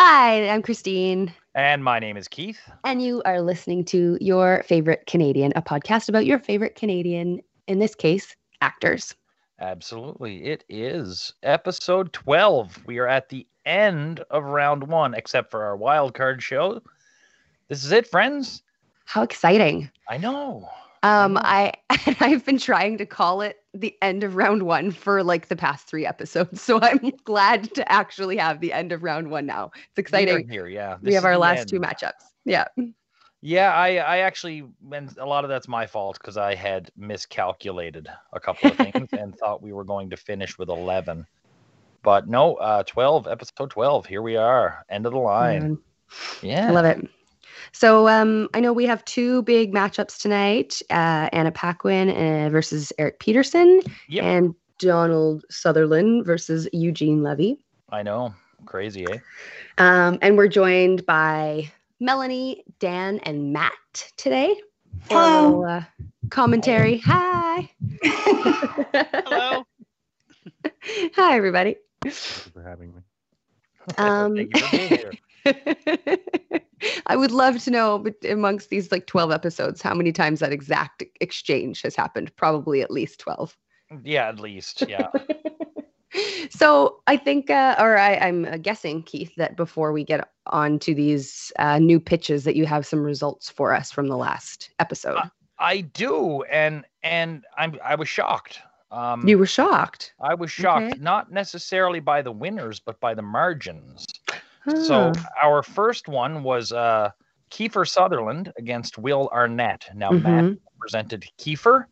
Hi, I'm Christine, And my name is Keith. and you are listening to Your Favorite Canadian, a podcast about your favorite Canadian, in this case, actors. Absolutely. It is episode 12. We are at the end of round one, except for our wild card show. This is it, friends. How exciting! I know. Um, know. I I've been trying to call it the end of round one for like the past three episodes, so I'm glad to actually have the end of round one now. It's We exciting. here, yeah. We have our last two matchups. Yeah. Yeah, I, I actually, and a lot of that's my fault because I had miscalculated a couple of things and thought we were going to finish with 11. But no, uh, 12, episode 12. Here we are, end of the line. Um, Yeah. I love it. So um, I know we have two big matchups tonight: uh, Anna Paquin uh, versus Eric Peterson, Yep. and Donald Sutherland versus Eugene Levy. I know. Crazy, eh? Um, and we're joined by Melanie, Dan, and Matt today for a Hello. little uh, commentary. Hi. Hello. Hi, everybody. Thank you for having me. Um, Thank you for being here. I would love to know, but amongst these like 12 episodes, how many times that exact exchange has happened? Probably at least 12. Yeah, at least. Yeah. so I think, uh, or I, I'm uh, guessing, Keith, that before we get on to these uh, new pitches, that you have some results for us from the last episode. Uh, I do, and and I'm I was shocked. Um, you were shocked. I was shocked, okay. not necessarily by the winners, but by the margins. So Ah, our first one was uh, Kiefer Sutherland against Will Arnett. Now Matt mhm. represented Kiefer,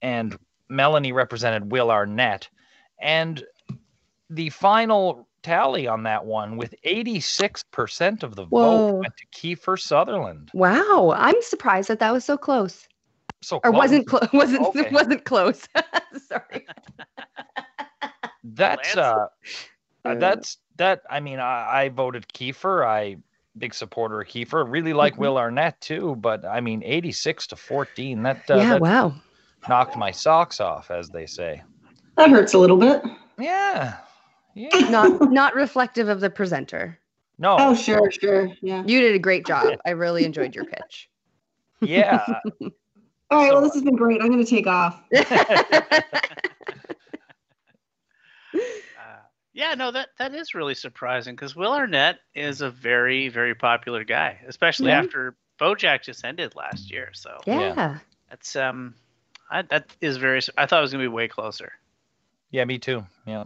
and Melanie represented Will Arnett, and the final tally on that one with 86% of the Whoa. vote went to Kiefer Sutherland. wow, I'm surprised that that was so close, So or wasn't close. wasn't Okay. wasn't close. Sorry. That's Lance? uh, uh, Uh, that's that. I mean, I, I voted Kiefer. I big supporter of Kiefer. Really like Mhm. Will Arnett too. But I mean, eighty six to fourteen. That uh, yeah. that Wow. knocked my socks off, as they say. That hurts a little bit. Yeah, yeah. Not not reflective of the presenter. No. Oh, sure, sure. Yeah. You did a great job. I really enjoyed your pitch. Yeah. All right. So- well, this has been great. I'm going to take off. Yeah, no, that that is really surprising because Will Arnett is a very very popular guy, especially Yeah. after BoJack just ended last year. So yeah. that's um, I, that is very. I thought it was gonna be way closer. yeah. Me too. Yeah.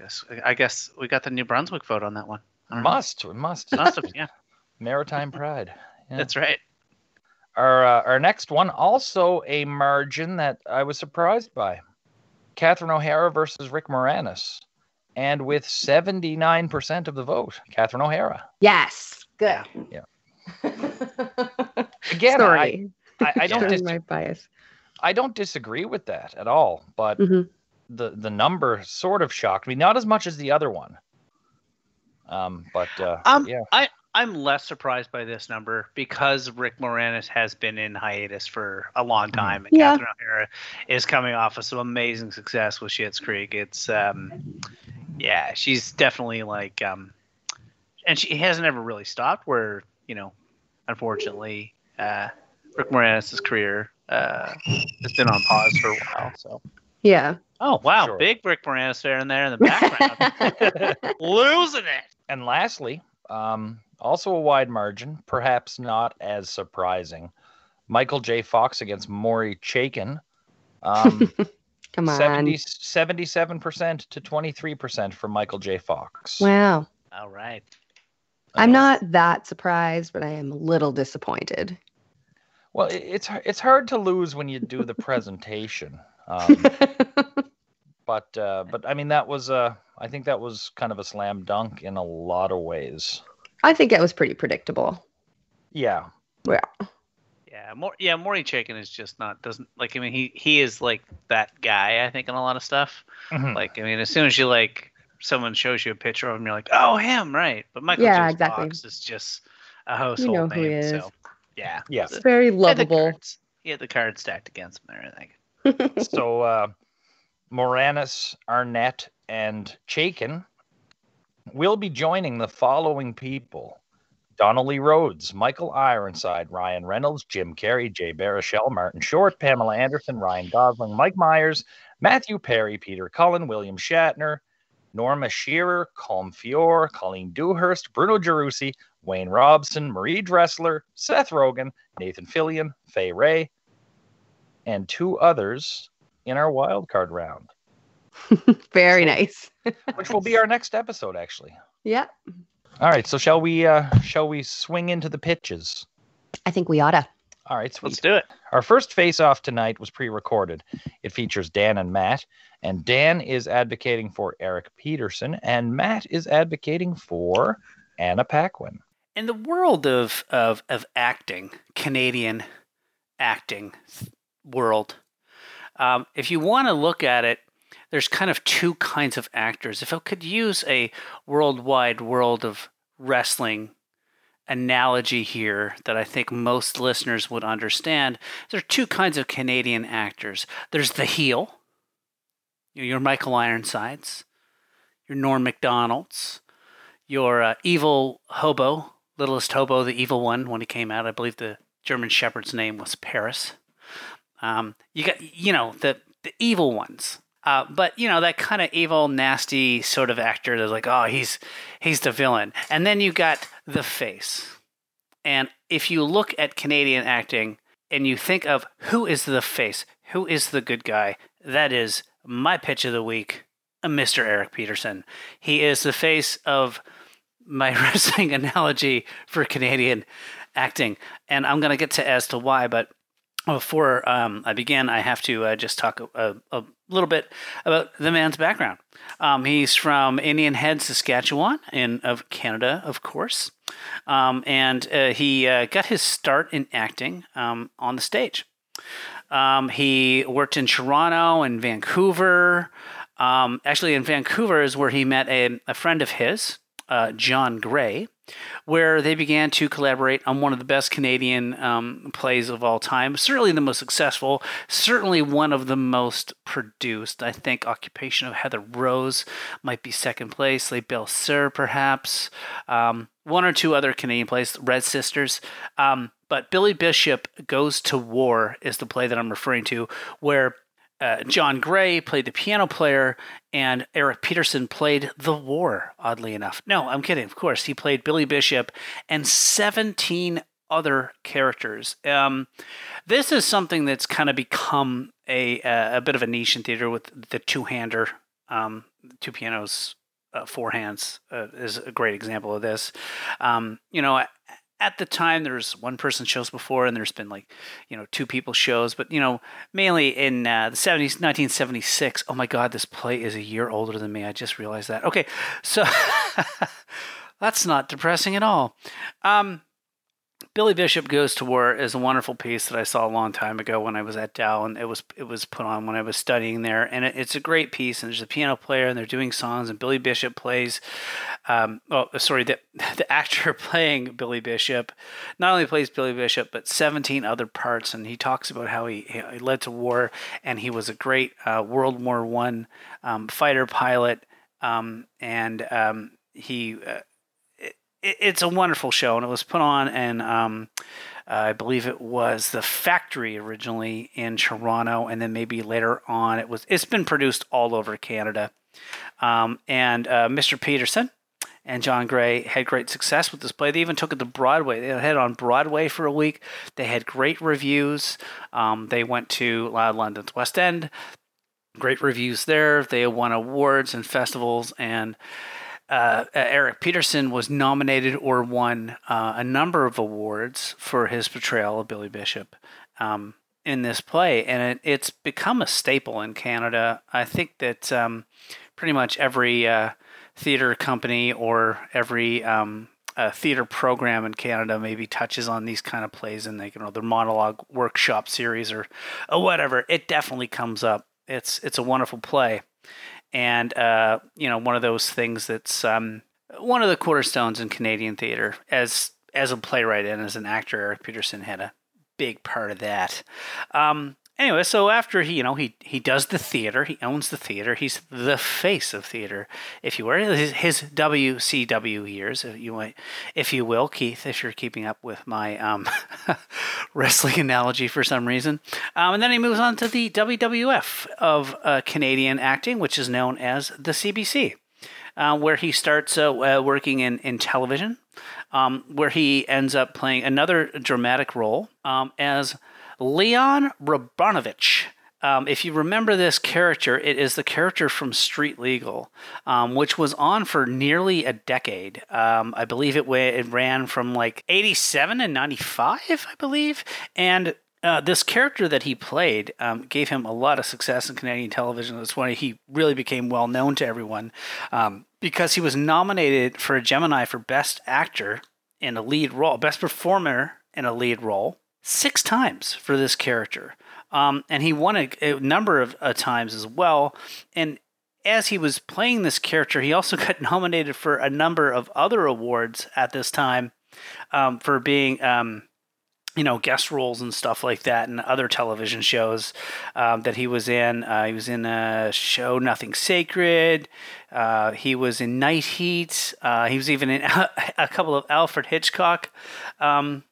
Yes, I guess we got the New Brunswick vote on that one. I know. Must. We must. Must have, yeah, Maritime pride. Yeah. that's right. Our uh, our next one also a margin that I was surprised by. Catherine O'Hara versus Rick Moranis. And with 79% of the vote, Catherine O'Hara. Yes. Good. Yeah. Again, I, Sorry. I, I don't dis- my bias. I don't disagree with that at all, but Mhm. the the number sort of shocked me, not as much as the other one. Um, but uh, Um, yeah, I'm less surprised by this number because Rick Moranis has been in hiatus for a long time, and Yeah. Catherine O'Hara is coming off of some amazing success with Schitt's Creek. It's um, yeah, she's definitely like um, and she hasn't ever really stopped. Where you know, unfortunately, uh, Rick Moranis' career uh, has been on pause for a while. So Yeah. oh wow, Sure. big Rick Moranis there in there in the background, losing it. and lastly, um, also a wide margin, perhaps not as surprising. Michael J. Fox against Maury Chaikin. Um, Come on. 70, 77% to 23% for Michael J. Fox. Wow. All right. I'm Uh, not that surprised, but I am a little disappointed. Well, it's it's hard to lose when you do the presentation. Um, but uh, but I mean that was uh, I think that was kind of a slam dunk in a lot of ways. I think it was pretty predictable. Yeah. Yeah, Yeah, more yeah, Maury Chaikin is just not doesn't like I mean he he is like that guy I think in a lot of stuff. Mhm. Like I mean as soon as you like someone shows you a picture of him you're like, "Oh, him, right." But Michael Yeah, J. exactly. Fox is just a household know who he name, is. so yeah. Yeah. It's very He had lovable. cards- He had the card stacked against him there, I think. so uh, Moranis, Arnett, and Chaikin We'll be joining the following people Donnelly Rhodes, Michael Ironside, Ryan Reynolds, Jim Carrey, Jay Baruchel, Martin Short, Pamela Anderson, Ryan Gosling, Mike Myers, Matthew Perry, Peter Cullen, William Shatner, Norma Shearer, Colm Feore, Colleen Dewhurst, Bruno Gerussi, Wayne Robson, Marie Dressler, Seth Rogen, Nathan Fillion, Fay Wray, and two others in our wild card round, Very nice. which will be our next episode, actually. Yeah, All right, so shall we uh shall we swing into the pitches? I think we oughta. All right, sweet. Let's do it. Our first face off tonight was pre recorded. It features Dan and Matt, and Dan is advocating for Eric Peterson, and Matt is advocating for Anna Paquin. in the world of, of of acting, Canadian acting world, um, if you want to look at it, there's kind of two kinds of actors. If I could use a worldwide world of wrestling analogy here that I think most listeners would understand, there are two kinds of Canadian actors. There's the heel, your Michael Ironsides, your Norm Macdonald's, your uh, evil hobo, littlest hobo, the evil one when he came out. I believe the German Shepherd's name was Paris. Um, you got, you know, the the evil ones. Uh, but you know that kind of evil, nasty sort of actor that's like, oh, he's he's the villain. And then you got the face. And if you look at Canadian acting and you think of who is the face, who is the good guy, that is my pitch of the week, Mr. Eric Peterson. He is the face of my wrestling analogy for Canadian acting, and I'm going to get to as to why. But before um, I begin, I have to uh, just talk a, a, little bit about the man's background. Um, he's from Indian Head, Saskatchewan, in of Canada, of course, um, and uh, he uh, got his start in acting um, on the stage. Um, he worked in Toronto and Vancouver. Um, actually, in Vancouver is where he met a, a friend of his, uh, John Gray, where they began to collaborate on one of the best Canadian um, plays of all time. Certainly the most successful, certainly one of the most produced. I think Occupation of Heather Rose might be second place, Les Belles Sœurs, perhaps. Um, one or two other Canadian plays, Red Sisters. Um, but Billy Bishop Goes to War is the play that I'm referring to, where uh, John Gray played the piano player, and Eric Peterson played the war, oddly enough. No, I'm kidding. Of course, he played Billy Bishop and 17 other characters. Um, this is something that's kind of become a, a, a bit of a niche in theater with the two hander, um, two pianos, uh, four hands uh, is a great example of this. Um, you know, at the time there's one person shows before and there's been like you know two people shows but you know mainly in uh, the 70s 1976 oh my god this play is a year older than me. I just realized that. Okay so that's not depressing at all. Um, Billy Bishop Goes to War is a wonderful piece that I saw a long time ago when I was at Dal, and it was it was put on when I was studying there, and it, it's a great piece. And there's a piano player, and they're doing songs, and Billy Bishop plays. Um, oh, sorry, the the actor playing Billy Bishop not only plays Billy Bishop, but 17 other parts, and he talks about how he, he led to war, and he was a great uh, World War One um, fighter pilot, um, and um, he. Uh, it's a wonderful show, and it was put on, and um, I believe it was the Factory originally in Toronto, and then maybe later on it was. It's been produced all over Canada, um, and uh, Mr. Peterson and John Gray had great success with this play. They even took it to Broadway. They had it on Broadway for a week. They had great reviews. Um, they went to uh, London's West End. Great reviews there. They won awards and festivals and uh, Eric Peterson was nominated or won uh, a number of awards for his portrayal of Billy Bishop um, in this play, and it, it's become a staple in Canada. I think that um, pretty much every uh, theater company or every um, theater program in Canada maybe touches on these kind of plays and they you know their monologue workshop series or, or whatever. It definitely comes up. It's it's a wonderful play and uh, you know one of those things that's um, one of the cornerstones in Canadian theater. As as a playwright and as an actor, Eric Peterson had a big part of that. Um, anyway, so after he, you know, he he does the theater, he owns the theater, he's the face of theater, if you were his, his WCW years, if you might, if you will, Keith, if you're keeping up with my um, wrestling analogy for some reason, um, and then he moves on to the WWF of uh, Canadian acting, which is known as the CBC. Uh, where he starts uh, uh, working in, in television, um, where he ends up playing another dramatic role um, as Leon Robinovitch. Um, if you remember this character, it is the character from Street Legal, um, which was on for nearly a decade. Um, I believe it, it ran from like 87 and 95, I believe. And uh, this character that he played um, gave him a lot of success in Canadian television. That's why he really became well known to everyone um, because he was nominated for a Gemini for Best Actor in a lead role, Best Performer in a lead role, six times for this character. Um, and he won a, a number of uh, times as well. And as he was playing this character, he also got nominated for a number of other awards at this time um, for being um, you know, guest roles and stuff like that, and other television shows um, that he was in. Uh, he was in a show, Nothing Sacred. Uh, he was in Night Heat. Uh, he was even in a couple of Alfred Hitchcock um,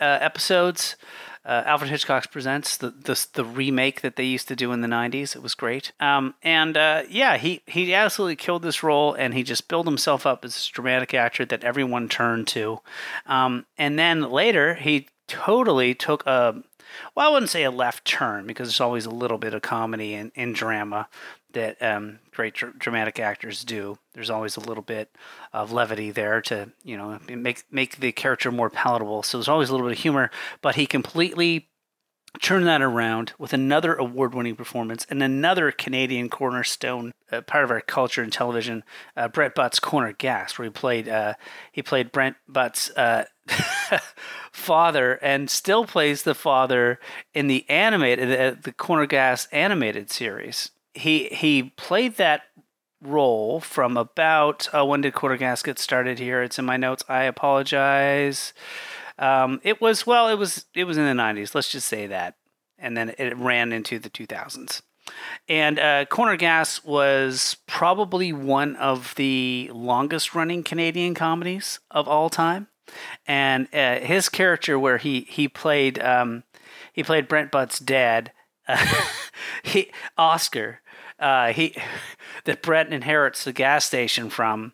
uh, episodes. Uh, Alfred Hitchcock presents the, the the remake that they used to do in the '90s. It was great. Um, and uh, yeah, he he absolutely killed this role, and he just built himself up as this dramatic actor that everyone turned to. Um, and then later, he totally took a well, I wouldn't say a left turn because there's always a little bit of comedy in, in drama that um, great dr- dramatic actors do. There's always a little bit of levity there to you know make make the character more palatable. So there's always a little bit of humor, but he completely turned that around with another award-winning performance and another Canadian cornerstone uh, part of our culture and television, uh, Brent Butt's Corner Gas, where he played uh, he played Brent Butt's uh, father and still plays the father in the animated uh, the Corner Gas animated series. He he played that role from about uh, when did Corner Gas get started here? It's in my notes. I apologize. Um, it was well, it was it was in the '90s. Let's just say that, and then it ran into the 2000s. And uh, Corner Gas was probably one of the longest running Canadian comedies of all time. And uh, his character, where he he played um, he played Brent Butt's dad, uh, he Oscar. Uh, he that Brent inherits the gas station from,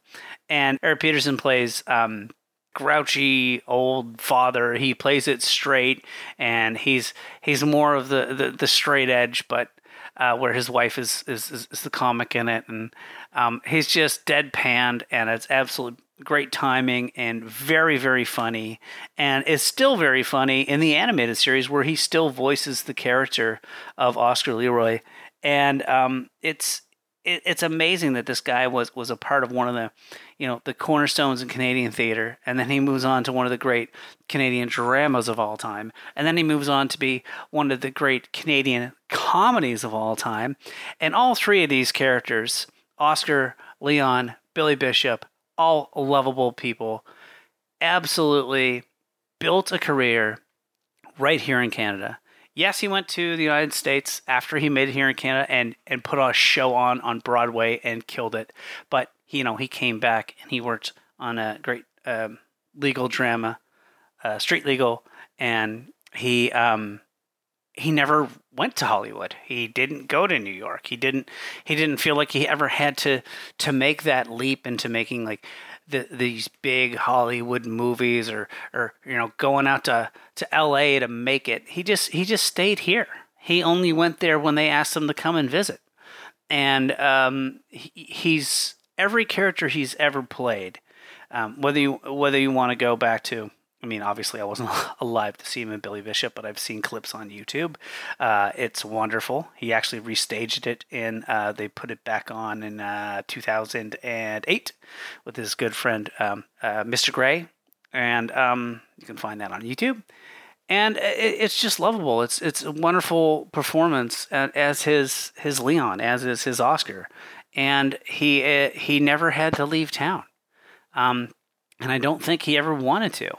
and Eric Peterson plays um, grouchy old father. He plays it straight, and he's he's more of the the, the straight edge, but uh, where his wife is, is is, is the comic in it, and um, he's just deadpanned, and it's absolutely great timing and very very funny. And it's still very funny in the animated series where he still voices the character of oscar leroy. And um, it's it, it's amazing that this guy was was a part of one of the you know the cornerstones in Canadian theater, and then he moves on to one of the great Canadian dramas of all time, and then he moves on to be one of the great Canadian comedies of all time, and all three of these characters, Oscar, Leon, Billy Bishop, all lovable people, absolutely built a career right here in Canada. Yes, he went to the United States after he made it here in Canada and, and put a show on on Broadway and killed it. But you know, he came back and he worked on a great um, legal drama, uh, Street Legal, and he um, he never went to Hollywood. He didn't go to New York. He didn't he didn't feel like he ever had to to make that leap into making like the, these big Hollywood movies or or you know going out to to LA to make it. He just he just stayed here. He only went there when they asked him to come and visit. And um, he, he's every character he's ever played, um, whether you whether you want to go back to. I mean, obviously, I wasn't alive to see him in Billy Bishop, but I've seen clips on YouTube. Uh, it's wonderful. He actually restaged it and Uh, they put it back on in uh, 2008 with his good friend um, uh, Mr. Gray, and um, you can find that on YouTube. And it's just lovable. It's it's a wonderful performance as his his Leon, as is his Oscar and he uh, he never had to leave town, um, and I don't think he ever wanted to.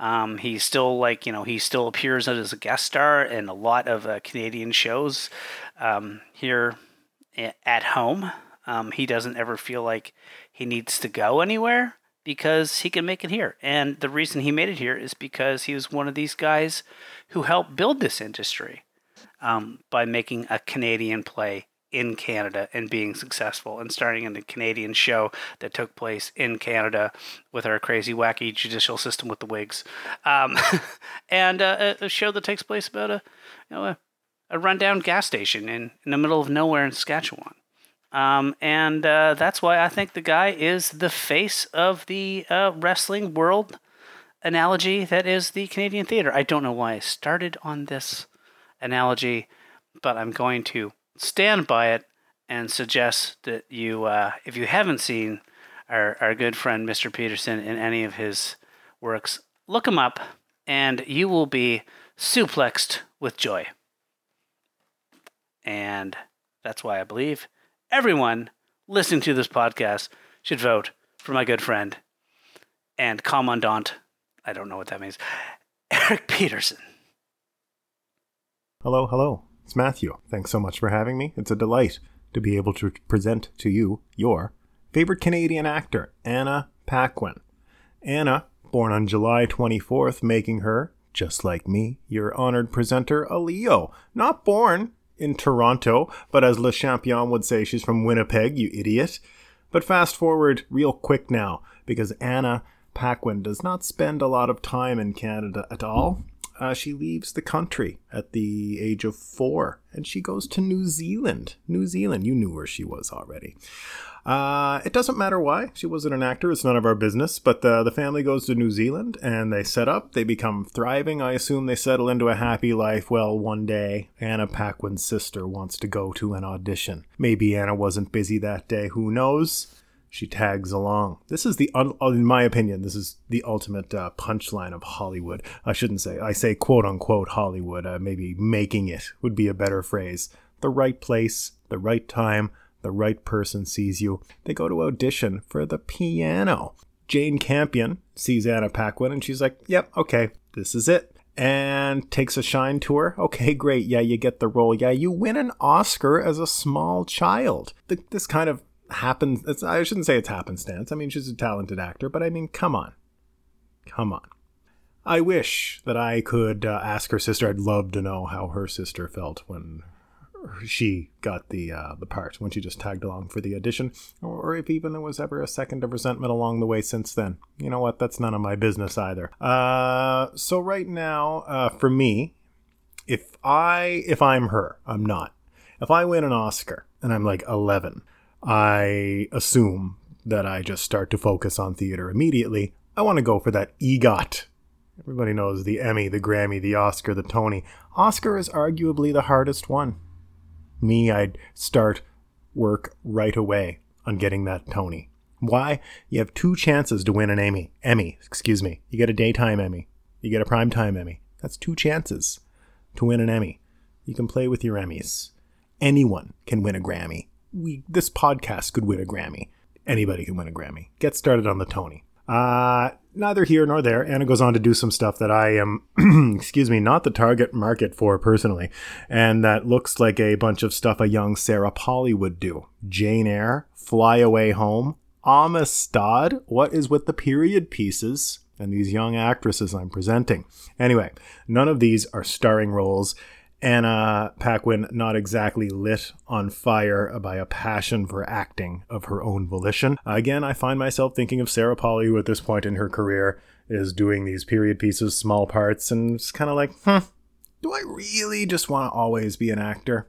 Um, he still like you know he still appears as a guest star in a lot of uh, Canadian shows um, here at home. Um, he doesn't ever feel like he needs to go anywhere because he can make it here. And the reason he made it here is because he was one of these guys who helped build this industry um, by making a Canadian play in Canada and being successful and starting in the Canadian show that took place in Canada with our crazy, wacky judicial system with the wigs, um, and uh, a, show that takes place about a, you know, a, a rundown gas station in, in the middle of nowhere in Saskatchewan. Um, and uh, that's why I think the guy is the face of the uh, wrestling world analogy that is the Canadian theater. I don't know why I started on this analogy, but I'm going to stand by it and suggest that you, uh, if you haven't seen our, our good friend Mr. Peterson in any of his works, look him up and you will be suplexed with joy. And that's why I believe everyone listening to this podcast should vote for my good friend and commandant. I don't know what that means. Eric Peterson. Hello, hello. It's Matthew. Thanks so much for having me. It's a delight to be able to present to you your favorite Canadian actor, Anna Paquin. Anna, born on July 24th, making her, just like me, your honored presenter, a Leo. Not born in Toronto, but as Le Champion would say, she's from Winnipeg, you idiot. But fast forward real quick now, because Anna Paquin does not spend a lot of time in Canada at all. Uh, she leaves the country at the age of four and she goes to New Zealand. New Zealand, you knew where she was already. Uh, it doesn't matter why. She wasn't an actor. It's none of our business. But the family goes to New Zealand and they set up. They become thriving. I assume they settle into a happy life. Well, one day, Anna Paquin's sister wants to go to an audition. Maybe Anna wasn't busy that day. Who knows? She tags along. This is the, in my opinion, this is the ultimate uh, punchline of Hollywood. I shouldn't say, I say quote unquote Hollywood. Uh, maybe making it would be a better phrase. The right place, the right time, the right person sees you. They go to audition for the piano. Jane Campion sees Anna Paquin and she's like, yep, okay, this is it. And takes a shine to her. Okay, great. Yeah, you get the role. Yeah, you win an Oscar as a small child. The, this kind of happens. It's, I shouldn't say it's happenstance. I mean, she's a talented actor, but I mean, come on. Come on. I wish that I could uh, ask her sister. I'd love to know how her sister felt when she got the uh, the part when she just tagged along for the audition, or if even there was ever a second of resentment along the way since then. You know what? That's none of my business either. Uh, so right now, uh, for me, if I if I'm her, I'm not. If I win an Oscar and I'm like 11, I assume that I just start to focus on theater immediately. I want to go for that EGOT. Everybody knows the Emmy, the Grammy, the Oscar, the Tony. Oscar is arguably the hardest one me, I'd start work right away on getting that Tony. Why? You have two chances to win an Emmy. Emmy, excuse me. You get a daytime Emmy. You get a primetime Emmy. That's two chances to win an Emmy. You can play with your Emmys. Anyone can win a Grammy. We this podcast could win a Grammy. Anybody can win a Grammy. Get started on the Tony. Uh, neither here nor there. Anna goes on to do some stuff that I am, excuse me, not the target market for personally, and that looks like a bunch of stuff a young Sarah Polley would do. Jane Eyre, Fly Away Home, Amistad, What is with the period pieces, and these young actresses I'm presenting. Anyway, none of these are starring roles. Anna Paquin not exactly lit on fire by a passion for acting of her own volition. Again, I find myself thinking of Sarah Polley, who at this point in her career is doing these period pieces, small parts, and it's kind of like, hmm, do I really just want to always be an actor?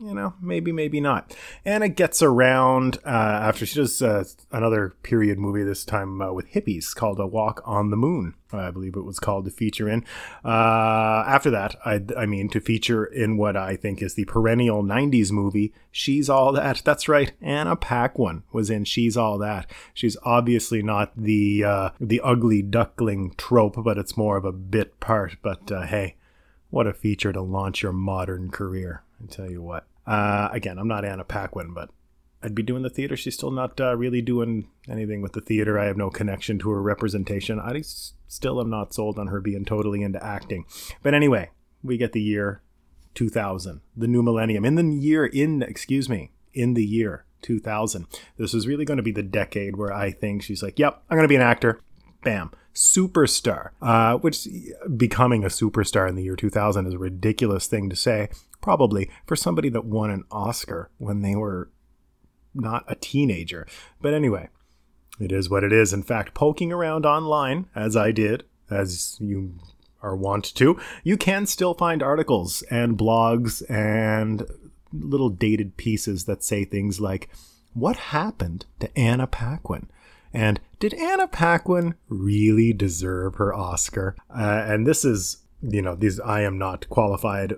You know, maybe, maybe not. Anna gets around uh, after she does uh, another period movie, this time uh, with hippies, called A Walk on the Moon, I believe it was called to feature in. Uh, after that, I, I mean, to feature in what I think is the perennial 90s movie, She's All That. That's right, Anna Paquin was in She's All That. She's obviously not the, uh, the ugly duckling trope, but it's more of a bit part. But uh, hey, what a feature to launch your modern career. I tell you what. Uh, again, I'm not Anna Paquin, but I'd be doing the theater. She's still not uh, really doing anything with the theater. I have no connection to her representation. I still am not sold on her being totally into acting. But anyway, we get the year 2000, the new millennium. In the year, in, excuse me, in the year 2000. This is really going to be the decade where I think she's like, yep, I'm going to be an actor. Bam. Superstar. Uh, which becoming a superstar in the year 2000 is a ridiculous thing to say, probably for somebody that won an Oscar when they were not a teenager. But anyway, it is what it is. In fact, poking around online, as I did, as you are wont to, you can still find articles and blogs and little dated pieces that say things like, What happened to Anna Paquin? And did Anna Paquin really deserve her Oscar? Uh, and this is, you know, these I am not qualified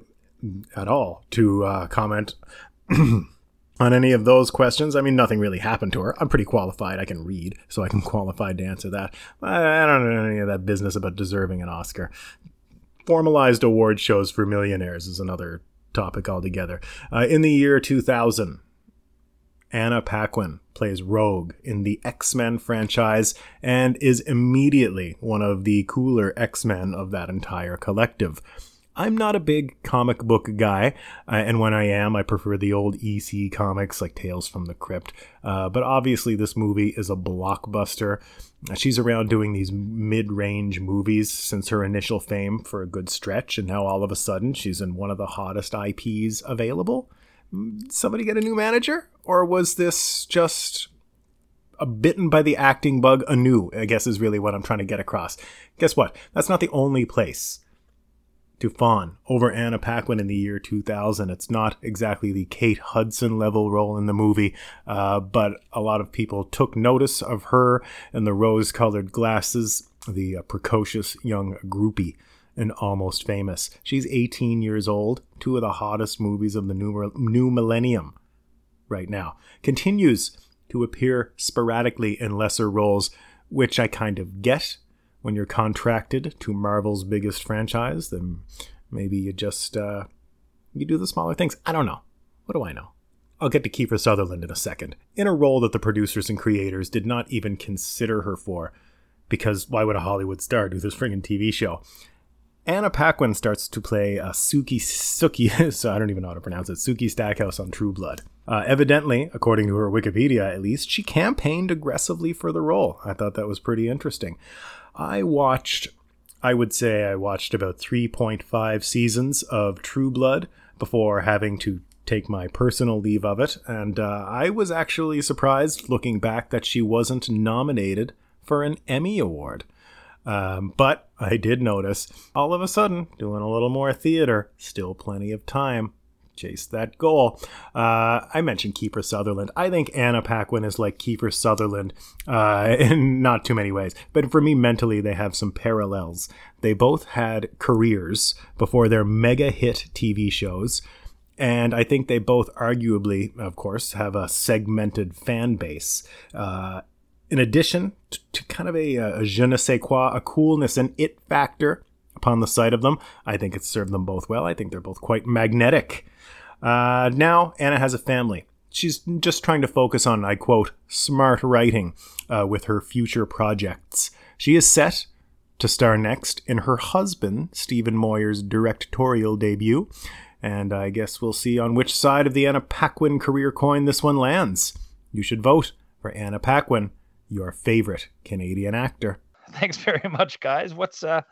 at all to uh, comment on any of those questions. I mean, nothing really happened to her. I'm pretty qualified. I can read, so I can qualified to answer that. I don't know any of that business about deserving an Oscar. Formalized award shows for millionaires is another topic altogether. Uh, in the year 2000, Anna Paquin plays Rogue in the X Men franchise and is immediately one of the cooler X Men of that entire collective. I'm not a big comic book guy, uh, and when I am, I prefer the old EC comics like Tales from the Crypt. Uh, but obviously, this movie is a blockbuster. She's around doing these mid range movies since her initial fame for a good stretch, and now all of a sudden she's in one of the hottest IPs available. Somebody get a new manager? Or was this just a bitten by the acting bug anew? I guess is really what I'm trying to get across. Guess what? That's not the only place to fawn over Anna Paquin in the year 2000. It's not exactly the Kate Hudson level role in the movie, uh, but a lot of people took notice of her and the rose colored glasses, the uh, precocious young groupie. And almost famous. She's 18 years old, two of the hottest movies of the new, new millennium right now. Continues to appear sporadically in lesser roles, which I kind of get when you're contracted to Marvel's biggest franchise, then maybe you just uh, you do the smaller things. I don't know. What do I know? I'll get to Kiefer Sutherland in a second. In a role that the producers and creators did not even consider her for, because why would a Hollywood star do this friggin' TV show? Anna Paquin starts to play a Sookie Sookie, so I don't even know how to pronounce it, Sookie Stackhouse on True Blood. Uh, evidently, according to her Wikipedia at least, she campaigned aggressively for the role. I thought that was pretty interesting. I watched, I would say I watched about 3.5 seasons of True Blood before having to take my personal leave of it, and uh, I was actually surprised looking back that she wasn't nominated for an Emmy Award. Um, but I did notice all of a sudden, doing a little more theater, still plenty of time. Chase that goal. Uh, I mentioned Kiefer Sutherland. I think Anna Paquin is like Kiefer Sutherland uh, in not too many ways. But for me, mentally, they have some parallels. They both had careers before their mega hit TV shows. And I think they both arguably, of course, have a segmented fan base. Uh, in addition to, to kind of a, a je ne sais quoi, a coolness and it factor upon the sight of them, I think it's served them both well. I think they're both quite magnetic. Uh, now, Anna has a family. She's just trying to focus on, I quote, smart writing uh, with her future projects. She is set to star next in her husband, Stephen Moyer's directorial debut. And I guess we'll see on which side of the Anna Paquin career coin this one lands. You should vote for Anna Paquin your favorite Canadian actor. Thanks very much, guys. What's uh,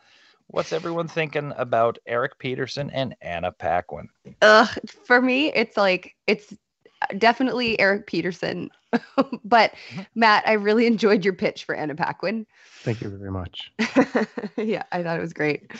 what's everyone thinking about Eric Peterson and Anna Paquin? Ugh, for me, it's like it's definitely Eric Peterson. but Matt, I really enjoyed your pitch for Anna Paquin. Thank you very much. yeah, I thought it was great.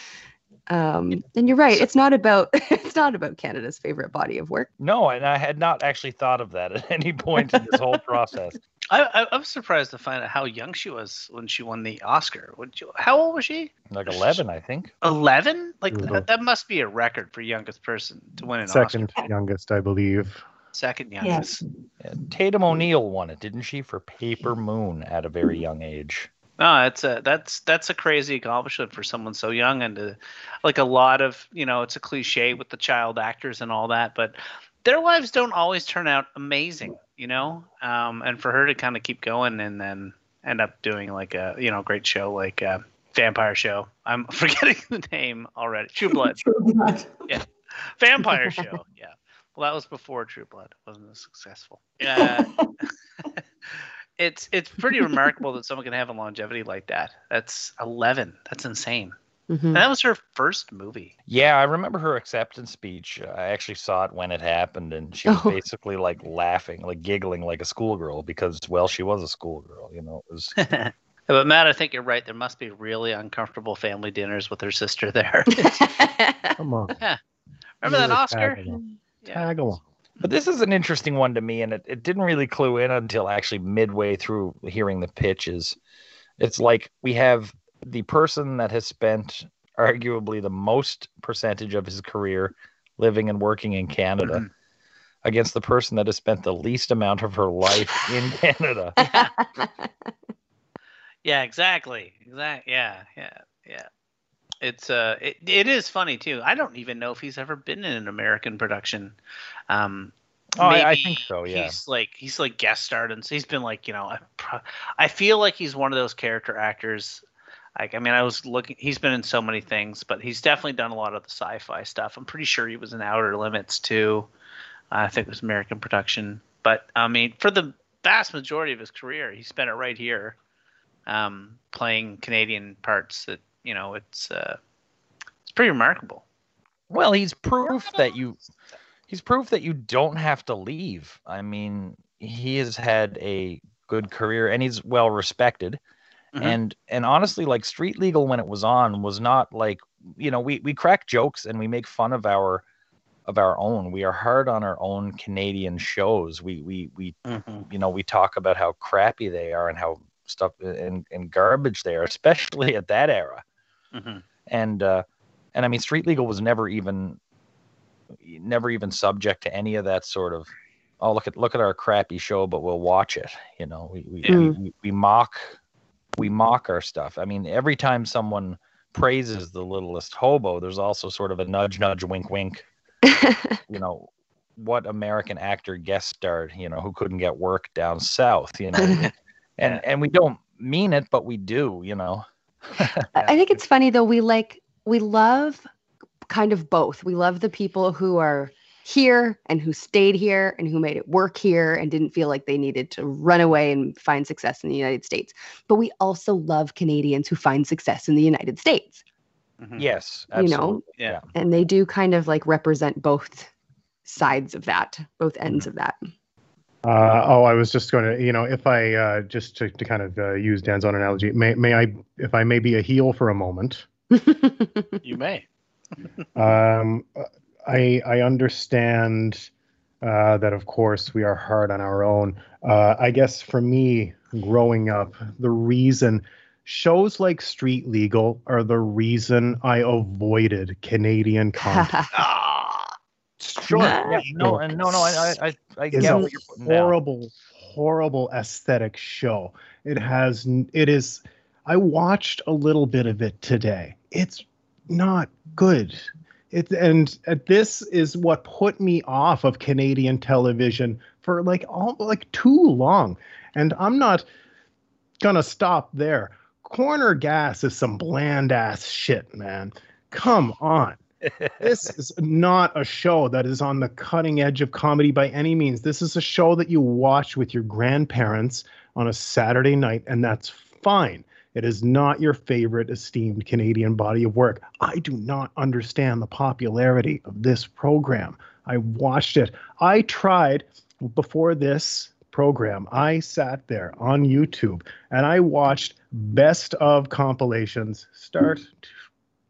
Um, and you're right. It's not about it's not about Canada's favorite body of work. No, and I had not actually thought of that at any point in this whole process. I, I, I was surprised to find out how young she was when she won the Oscar. Would you, how old was she? Like eleven, I think. Eleven? Like that, that must be a record for youngest person to win an Second Oscar. youngest, I believe. Second youngest. Yeah, Tatum O'Neal won it, didn't she, for Paper Moon at a very young age? No, it's a that's that's a crazy accomplishment for someone so young and to, like a lot of you know it's a cliche with the child actors and all that, but their lives don't always turn out amazing, you know. Um, and for her to kind of keep going and then end up doing like a you know great show like a vampire show. I'm forgetting the name already. True Blood. True Blood. Yeah, vampire show. Yeah. Well, that was before True Blood. Wasn't as successful. Yeah. it's it's pretty remarkable that someone can have a longevity like that. That's 11. That's insane. Mhm. And that was her first movie. Yeah, I remember her acceptance speech. I actually saw it when it happened, and she was Oh. basically like laughing, like giggling like a schoolgirl because, well, she was a schoolgirl. You know, it was. but Matt, I think you're right. There must be really uncomfortable family dinners with her sister there. Come on. Remember that Oscar? tag along. Yeah. Tag along. But this is an interesting one to me, and it, it didn't really clue in until actually midway through hearing the pitches. It's like we have the person that has spent arguably the most percentage of his career living and working in Canada Mhm. against the person that has spent the least amount of her life in Canada. Yeah, exactly. Exactly. Yeah, yeah, yeah. It's uh, it, it is funny too. I don't even know if he's ever been in an American production. Um, Oh, I- I think so, yeah. He's like he's like guest starred, and so he's been like you know, I, I feel like he's one of those character actors. Like I mean, I was looking. He's been in so many things, but he's definitely done a lot of the sci-fi stuff. I'm pretty sure he was in Outer Limits too. I think it was American production, but I mean, for the vast majority of his career, he spent it right here um, playing Canadian parts. That you know, it's uh, it's pretty remarkable. Well, he's proof that you he's proof that you don't have to leave. I mean, he has had a good career and he's well respected. Mhm. And and honestly, like Street Legal when it was on was not like you know, we we crack jokes and we make fun of our of our own. We are hard on our own Canadian shows. We we we you know, we talk about how crappy they are and how stuff and, and garbage they are, especially at that era Mhm. and uh and i mean street legal was never even never even subject to any of that sort of oh look at look at our crappy show but we'll watch it you know we we, Yeah. we, we, we mock we mock our stuff i mean every time someone praises the littlest hobo there's also sort of a nudge nudge wink wink you know what american actor guest starred you know who couldn't get work down south you know and and we don't mean it but we do you know I I think it's funny though. We like we love kind of both. We love the people who are here and who stayed here and who made it work here and didn't feel like they needed to run away and find success in the United States. But we also love Canadians who find success in the United States. Mhm. yes You know. Yeah. And they do kind of like represent both sides of that, both ends of that. Uh, oh, I was just going to, you know, if I uh, just to, to kind of uh, use Dan's own analogy, may, may I, if I may be a heel for a moment, You may. um, I I understand uh, that, of course, we are hard on our own. Uh, I guess for me, growing up, the reason shows like Street Legal are the reason I avoided Canadian content. Sure. Yeah. No. And no. No. I. I. I, I get a what you're putting down. horrible, horrible aesthetic show. It has, it is. I watched a little bit of it today. It's not good. It and uh, this is what put me off of Canadian television for like all like too long. And I'm not gonna stop there. Corner gas is some bland ass shit, man. Come on this is not a show that is on the cutting edge of comedy by any means. This is a show that you watch with your grandparents on a Saturday night, and that's fine. It is not your favorite esteemed Canadian body of work. I do not understand the popularity of this program. I watched it. I tried before this program, I sat there on YouTube and I watched best of compilations start to,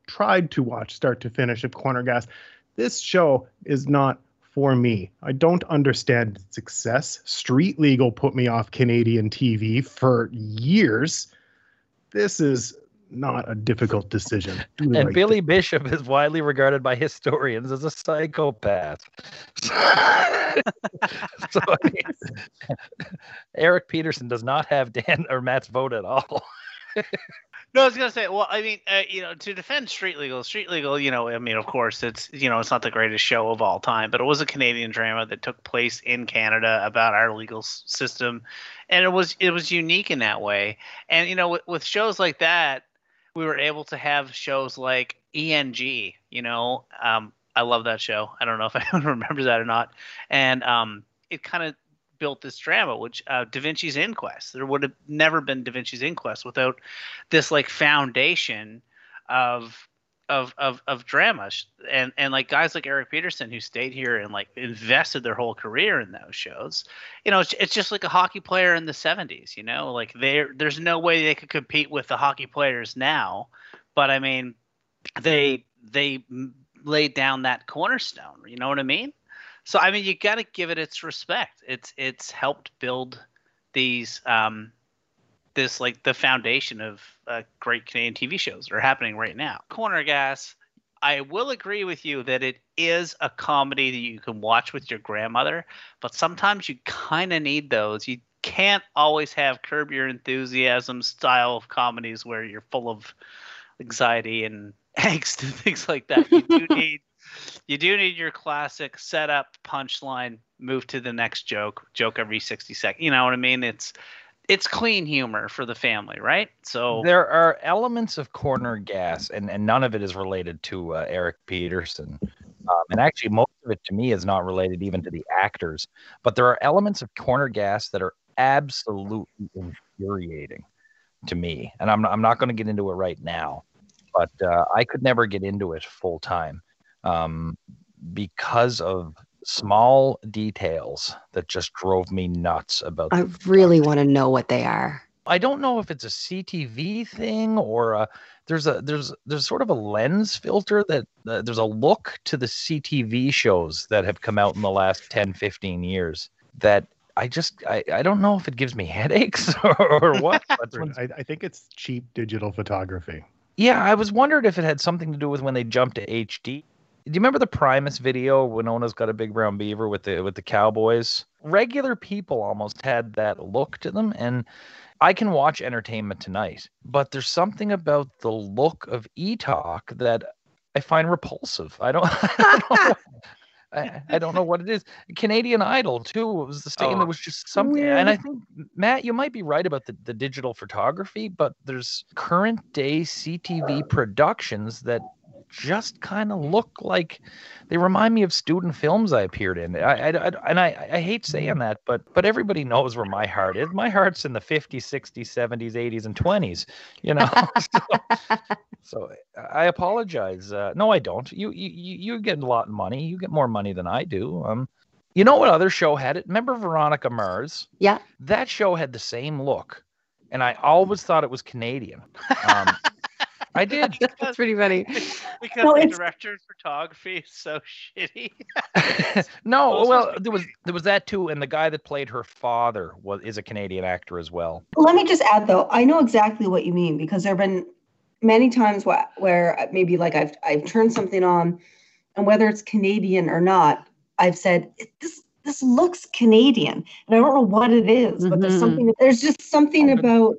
tried to watch start to finish of Corner Gas. This show is not for me. I don't understand its success. Street Legal put me off Canadian TV for years. This is not a difficult decision. And right Billy thing. Bishop is widely regarded by historians as a psychopath. so I mean, Eric Peterson does not have Dan or Matt's vote at all. No, I was gonna say. Well, I mean, uh, you know, to defend Street Legal, Street Legal, you know, I mean, of course, it's you know, it's not the greatest show of all time, but it was a Canadian drama that took place in Canada about our legal system, and it was it was unique in that way. And you know, with, with shows like that, we were able to have shows like ENG. You know, um, I love that show. I don't know if anyone remembers that or not, and um, it kind of built this drama, which uh, Da Vinci's Inquest. There would have never been Da Vinci's Inquest without this like foundation of of of of drama and and like guys like Eric Peterson who stayed here and like invested their whole career in those shows. You know, it's, it's just like a hockey player in the 70s, you know? Like there there's no way they could compete with the hockey players now, but I mean they they laid down that cornerstone, you know what I mean? So I mean you got to give it its respect. It's it's helped build these um this like the foundation of uh, great Canadian TV shows that are happening right now. Corner Gas, I will agree with you that it is a comedy that you can watch with your grandmother, but sometimes you kind of need those. You can't always have Curb Your Enthusiasm style of comedies where you're full of anxiety and angst and things like that. You do need you do need your classic setup punchline move to the next joke joke every 60 seconds you know what i mean it's it's clean humor for the family right so There are elements of corner gas, and, and none of it is related to uh, Eric Peterson. Um, and actually, most of it to me is not related even to the actors. But there are elements of corner gas that are absolutely infuriating to me. And I'm, I'm not going to get into it right now, but uh, I could never get into it full time um, because of small details that just drove me nuts about I really want to know what they are. I don't know if it's a CTV thing or a, there's a there's there's sort of a lens filter that uh, there's a look to the CTV shows that have come out in the last 10 15 years that I just I, I don't know if it gives me headaches or, or what I, I think it's cheap digital photography. yeah I was wondering if it had something to do with when they jumped to HD do you remember the Primus video Winona's got a big brown beaver with the with the cowboys regular people almost had that look to them and I can watch Entertainment Tonight, but there's something about the look of E-Talk that I find repulsive. I don't, I don't, know, I, I don't know what it is. Canadian Idol too. It was the same. Oh. Was just something, and I think Matt, you might be right about the, the digital photography, but there's current day CTV productions that just kind of look like they remind me of student films I appeared in. I, I, I- and I, I hate saying that, but but everybody knows where my heart is. My heart's in the 50s, 60s, 70s, 80s, and 20s. You know. so, so I apologize. Uh, no, I don't. You you you get a lot of money. You get more money than I do. Um, you know what other show had it? Remember Veronica Mars? Yeah. That show had the same look, and I always thought it was Canadian. Um, I did. That's pretty funny. because No, the it's- director's photography is so shitty no, Well, well, there was there was that too, and the guy that played her father was is a Canadian actor as well. Let me just add though, I know exactly what you mean because there have been many times where, where maybe like I've I've turned something on, and whether it's Canadian or not, I've said this this looks Canadian, and I don't know what it is, but there's Mhm. something there's just something about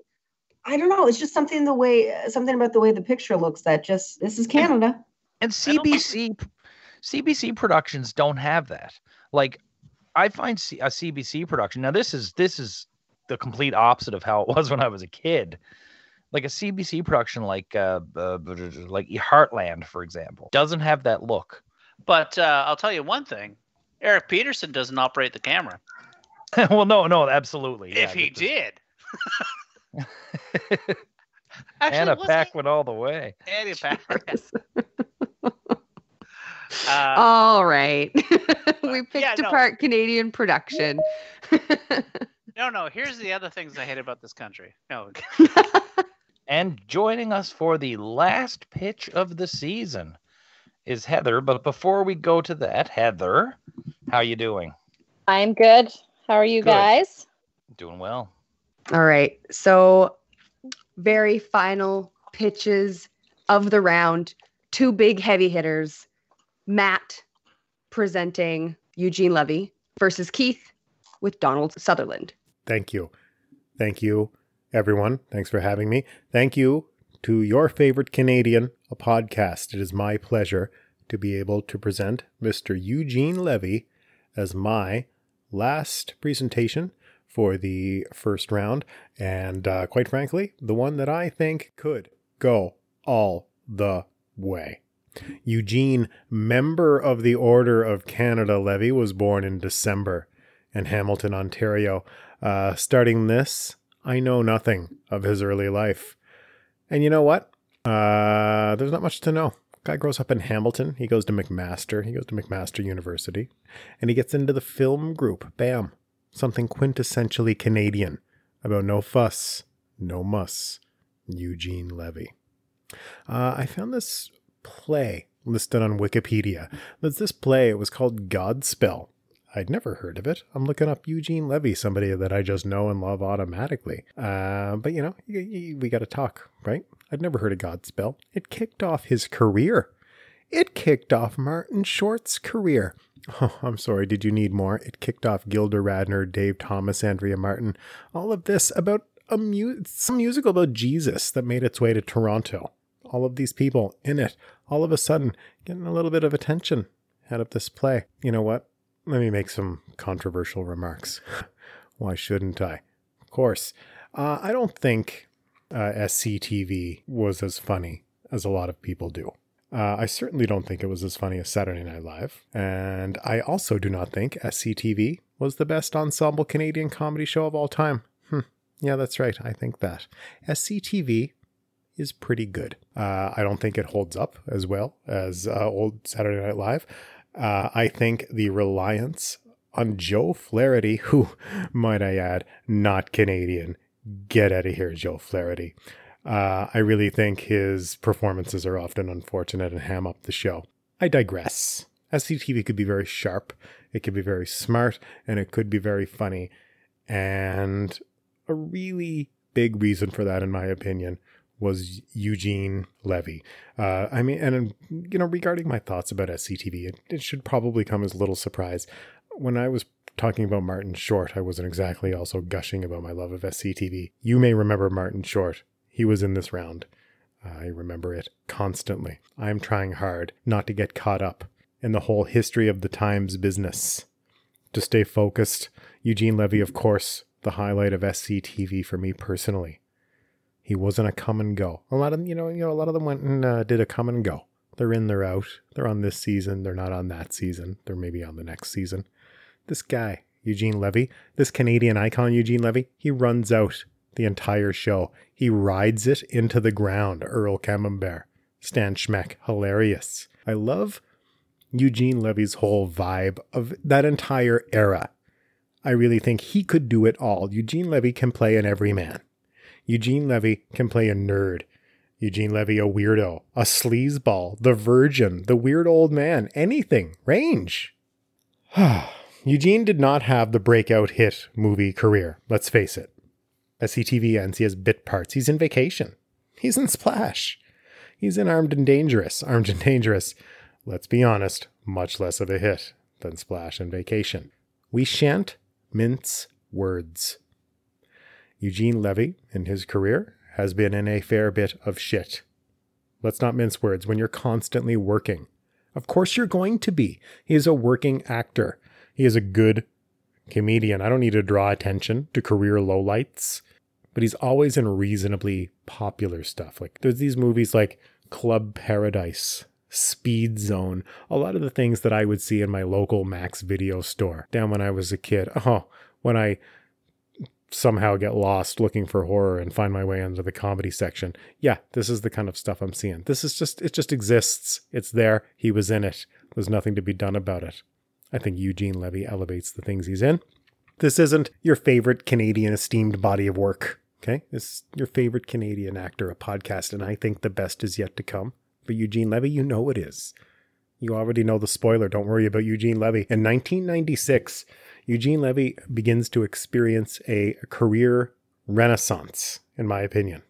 I don't know. It's just something the way something about the way the picture looks that just this is Canada. And I CBC CBC productions don't have that. Like I find C, a CBC production. Now this is this is the complete opposite of how it was when I was a kid. Like a CBC production like uh, uh like Heartland for example doesn't have that look. but uh, i'll tell you one thing eric peterson doesn't operate the camera well no no absolutely. if yeah, he this- did Anna wasn't he- Paquin all the way. Andy Paquin. Uh, All right. we picked yeah, no. apart Canadian production. no, no. Here's the other things I hate about this country. No, And joining us for the last pitch of the season is Heather. But before we go to that, Heather, how are you doing? I'm good. How are you Good. guys? Doing well. All right. So, very final pitches of the round. Two big heavy hitters. Matt presenting Eugene Levy versus Keith with Donald Sutherland. Thank you. Thank you. everyone. Thanks for having me. Thank you to your favorite Canadian, a podcast. It is my pleasure to be able to present Mr. Eugene Levy as my last presentation for the first round, and uh, quite frankly, the one that I think could go all the way. Eugene, member of the Order of Canada Levy, was born in December in Hamilton, Ontario. Uh, starting this, I know nothing of his early life. And you know what? Uh, there's not much to know. Guy grows up in Hamilton. He goes to McMaster. He goes to McMaster University. And he gets into the film group. Bam. Something quintessentially Canadian about no fuss, no muss. Eugene Levy. Uh, I found this play listed on Wikipedia. There's this play. It was called Godspell. I'd never heard of it. I'm looking up Eugene Levy, somebody that I just know and love automatically. Uh, but you know, we got to talk, right? I'd never heard of Godspell. It kicked off his career. It kicked off Martin Short's career. Oh, I'm sorry. Did you need more? It kicked off Gilda Radner, Dave Thomas, Andrea Martin. All of this about a mu- some musical about Jesus that made its way to Toronto. All of these people in it, all of a sudden getting a little bit of attention out of this play. You know what? Let me make some controversial remarks. Why shouldn't I? Of course. Uh, I don't think uh, SCTV was as funny as a lot of people do. Uh, I certainly don't think it was as funny as Saturday Night Live. And I also do not think SCTV was the best ensemble Canadian comedy show of all time. Hm. Yeah, that's right. I think that. SCTV is pretty good. Uh, I don't think it holds up as well as uh, old Saturday Night Live. Uh, I think the reliance on Joe Flaherty, who, might I add, not Canadian. Get out of here, Joe Flaherty. Uh, I really think his performances are often unfortunate and ham up the show. I digress. SCTV could be very sharp, it could be very smart, and it could be very funny. And a really big reason for that, in my opinion, was Eugene Levy. Uh, I mean, and you know, regarding my thoughts about SCTV, it, it should probably come as little surprise. When I was talking about Martin Short, I wasn't exactly also gushing about my love of SCTV. You may remember Martin Short he was in this round. I remember it constantly. I am trying hard not to get caught up in the whole history of the Times business. To stay focused, Eugene Levy, of course, the highlight of SCTV for me personally. He wasn't a come and go. A lot of you know, you know, a lot of them went and uh, did a come and go. They're in, they're out. They're on this season. They're not on that season. They're maybe on the next season. This guy, Eugene Levy, this Canadian icon, Eugene Levy, he runs out the entire show. He rides it into the ground, Earl Camembert. Stan Schmenge, hilarious. I love Eugene Levy's whole vibe of that entire era. I really think he could do it all. Eugene Levy can play an everyman. Eugene Levy can play a nerd. Eugene Levy, a weirdo, a sleazeball, the virgin, the weird old man, anything, range. Eugene did not have the breakout hit movie career, let's face it. SCTV ends, he has bit parts. He's in vacation. He's in Splash. He's in Armed and Dangerous. Armed and Dangerous, let's be honest, much less of a hit than Splash and Vacation. We shan't mince words. Eugene Levy, in his career, has been in a fair bit of shit. Let's not mince words when you're constantly working. Of course, you're going to be. He is a working actor. He is a good comedian. I don't need to draw attention to career lowlights, but he's always in reasonably popular stuff. Like there's these movies like Club Paradise, Speed Zone, a lot of the things that I would see in my local Max video store down when I was a kid. Oh, when I somehow get lost looking for horror and find my way into the comedy section. Yeah, this is the kind of stuff I'm seeing. This is just, it just exists. It's there. He was in it. There's nothing to be done about it. I think Eugene Levy elevates the things he's in. This isn't your favorite Canadian esteemed body of work. Okay. This is your favorite Canadian actor, a podcast, and I think the best is yet to come. But Eugene Levy, you know it is. You already know the spoiler. Don't worry about Eugene Levy. In 1996, Eugene Levy begins to experience a career renaissance, in my opinion.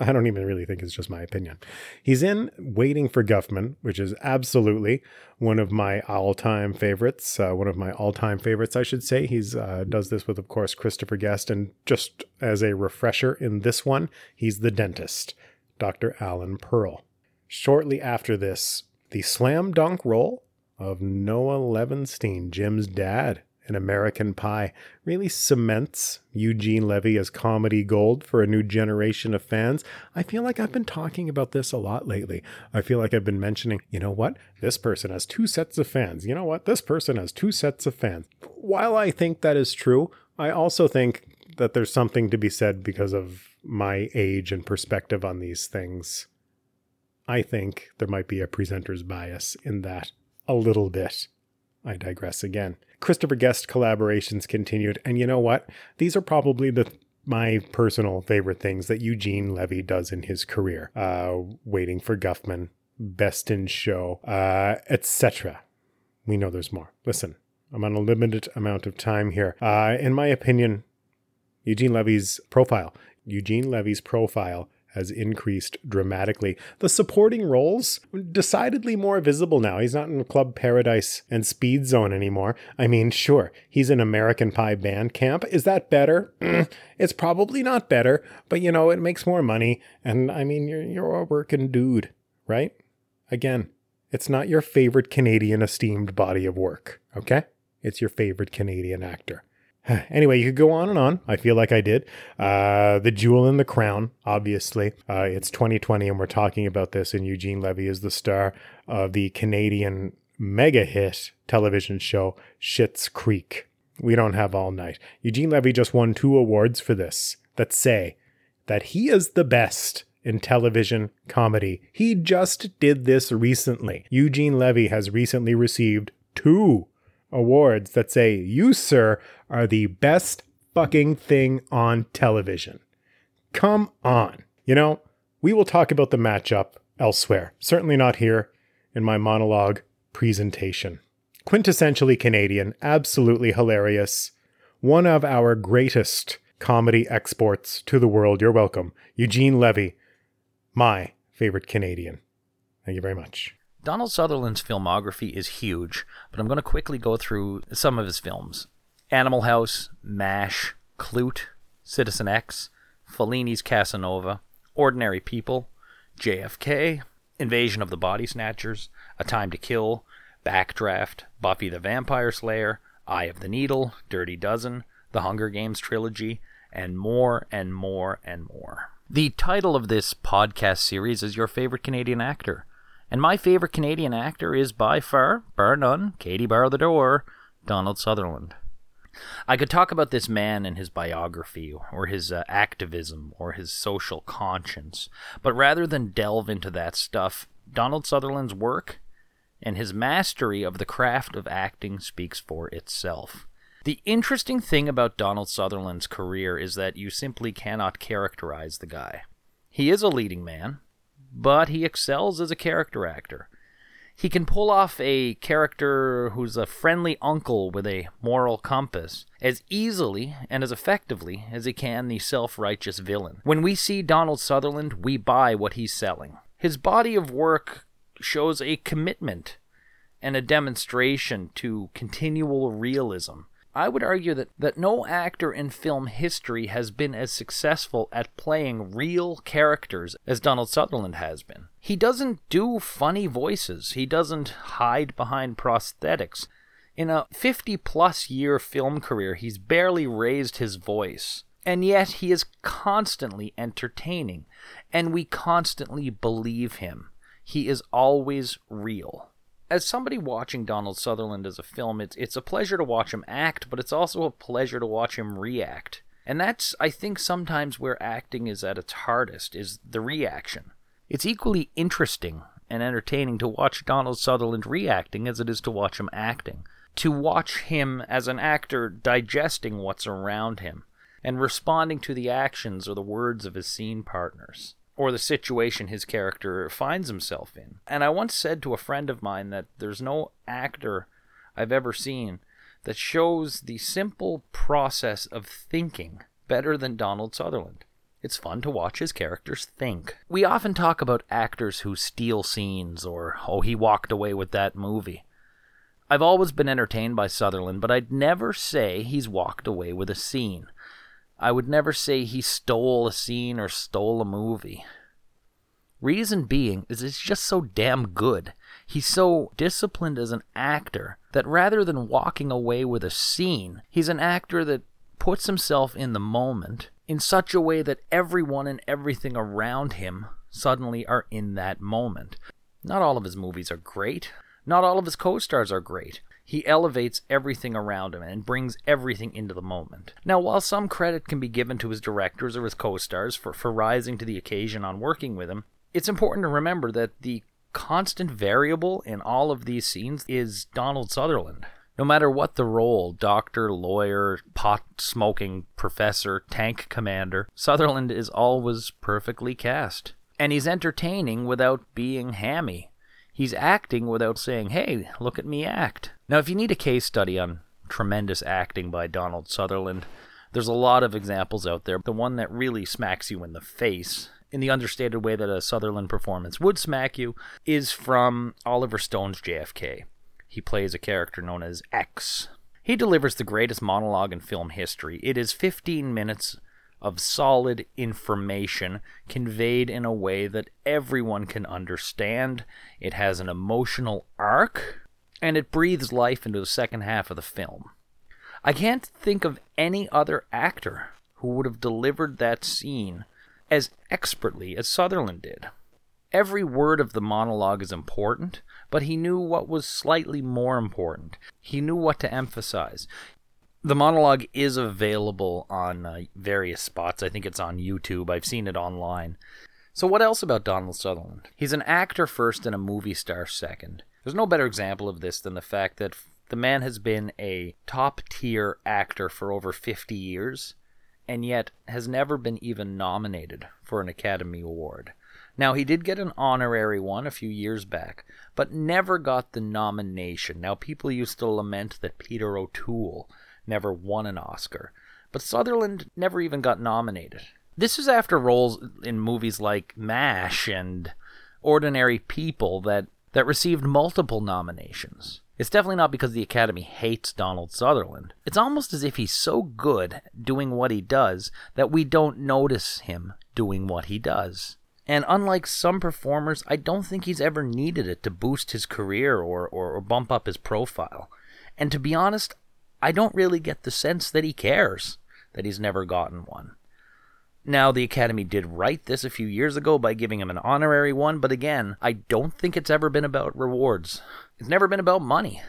I don't even really think it's just my opinion. He's in Waiting for Guffman, which is absolutely one of my all-time favorites. Uh, one of my all-time favorites, I should say. He's uh, does this with, of course, Christopher Guest, and just as a refresher, in this one, he's the dentist, Dr. Allan Pearl. Shortly after this, the slam dunk role of Noah Levenstein, Jim's dad, in American Pie really cements Eugene Levy as comedy gold for a new generation of fans. I feel like I've been talking about this a lot lately. I feel like I've been mentioning, you know what? This person has two sets of fans. You know what? This person has two sets of fans. While I think that is true, I also think that there's something to be said because of my age and perspective on these things. I think there might be a presenter's bias in that a little bit. I digress again. Christopher Guest collaborations continued, and you know what? These are probably the my personal favorite things that Eugene Levy does in his career. Uh, Waiting for Guffman, Best in Show, uh, etc. We know there's more. Listen, I'm on a limited amount of time here. Uh, in my opinion, Eugene Levy's profile, Eugene Levy's profile has increased dramatically. The supporting roles decidedly more visible now. He's not in Club Paradise and Speed Zone anymore. I mean, sure, he's in American Pie Band Camp. Is that better? Mm, it's probably not better, but you know, it makes more money. And I mean, you're you're a working dude, right? Again, it's not your favorite Canadian esteemed body of work, okay? It's your favorite Canadian actor. Anyway, you could go on and on. I feel like I did. Uh, the Jewel in the Crown, obviously. Uh, it's 2020, and we're talking about this, and Eugene Levy is the star of the Canadian mega hit television show Schitt's Creek. We don't have all night. Eugene Levy just won two awards for this that say that he is the best in television comedy. He just did this recently. Eugene Levy has recently received two awards that say, You, sir, are the best fucking thing on television. Come on. You know, we will talk about the matchup elsewhere, certainly not here in my monologue presentation. Quintessentially Canadian, absolutely hilarious, one of our greatest comedy exports to the world. You're welcome. Eugene Levy, my favorite Canadian. Thank you very much. Donald Sutherland's filmography is huge, but I'm going to quickly go through some of his films Animal House, MASH, Klute, Citizen X, Fellini's Casanova, Ordinary People, JFK, Invasion of the Body Snatchers, A Time to Kill, Backdraft, Buffy the Vampire Slayer, Eye of the Needle, Dirty Dozen, The Hunger Games trilogy, and more and more and more. The title of this podcast series is Your Favorite Canadian Actor. And my favorite Canadian actor is by far, bar none, Katie Bar the Door, Donald Sutherland. I could talk about this man and his biography, or his uh, activism, or his social conscience, but rather than delve into that stuff, Donald Sutherland's work and his mastery of the craft of acting speaks for itself. The interesting thing about Donald Sutherland's career is that you simply cannot characterize the guy. He is a leading man, but he excels as a character actor. He can pull off a character who's a friendly uncle with a moral compass as easily and as effectively as he can the self righteous villain. When we see Donald Sutherland, we buy what he's selling. His body of work shows a commitment and a demonstration to continual realism. I would argue that, that no actor in film history has been as successful at playing real characters as Donald Sutherland has been. He doesn't do funny voices, he doesn't hide behind prosthetics. In a 50 plus year film career, he's barely raised his voice. And yet he is constantly entertaining, and we constantly believe him. He is always real as somebody watching Donald Sutherland as a film, it's it's a pleasure to watch him act, but it's also a pleasure to watch him react. And that's I think sometimes where acting is at its hardest is the reaction. It's equally interesting and entertaining to watch Donald Sutherland reacting as it is to watch him acting. To watch him as an actor digesting what's around him and responding to the actions or the words of his scene partners or the situation his character finds himself in. And I once said to a friend of mine that there's no actor I've ever seen that shows the simple process of thinking better than Donald Sutherland. It's fun to watch his characters think. We often talk about actors who steal scenes or, oh, he walked away with that movie. I've always been entertained by Sutherland, but I'd never say he's walked away with a scene. I would never say he stole a scene or stole a movie. Reason being is it's just so damn good. He's so disciplined as an actor that rather than walking away with a scene, he's an actor that puts himself in the moment in such a way that everyone and everything around him suddenly are in that moment. Not all of his movies are great. Not all of his co stars are great. He elevates everything around him and brings everything into the moment. Now, while some credit can be given to his directors or his co stars for, for rising to the occasion on working with him, it's important to remember that the constant variable in all of these scenes is Donald Sutherland. No matter what the role doctor, lawyer, pot smoking professor, tank commander Sutherland is always perfectly cast. And he's entertaining without being hammy. He's acting without saying, hey, look at me act. Now, if you need a case study on tremendous acting by Donald Sutherland, there's a lot of examples out there. The one that really smacks you in the face, in the understated way that a Sutherland performance would smack you, is from Oliver Stone's JFK. He plays a character known as X. He delivers the greatest monologue in film history. It is 15 minutes of solid information conveyed in a way that everyone can understand. It has an emotional arc, and it breathes life into the second half of the film. I can't think of any other actor who would have delivered that scene as expertly as Sutherland did. Every word of the monologue is important, but he knew what was slightly more important. He knew what to emphasize. The monologue is available on uh, various spots. I think it's on YouTube. I've seen it online. So, what else about Donald Sutherland? He's an actor first and a movie star second. There's no better example of this than the fact that the man has been a top tier actor for over 50 years and yet has never been even nominated for an Academy Award. Now, he did get an honorary one a few years back, but never got the nomination. Now, people used to lament that Peter O'Toole never won an Oscar, but Sutherland never even got nominated. This is after roles in movies like MASH and Ordinary People that, that received multiple nominations. It's definitely not because the Academy hates Donald Sutherland. It's almost as if he's so good doing what he does that we don't notice him doing what he does. And unlike some performers, I don't think he's ever needed it to boost his career or, or, or, bump up his profile. And to be honest, I don't really get the sense that he cares that he's never gotten one. Now, the Academy did right this a few years ago by giving him an honorary one, but again, I don't think it's ever been about rewards. It's never been about money.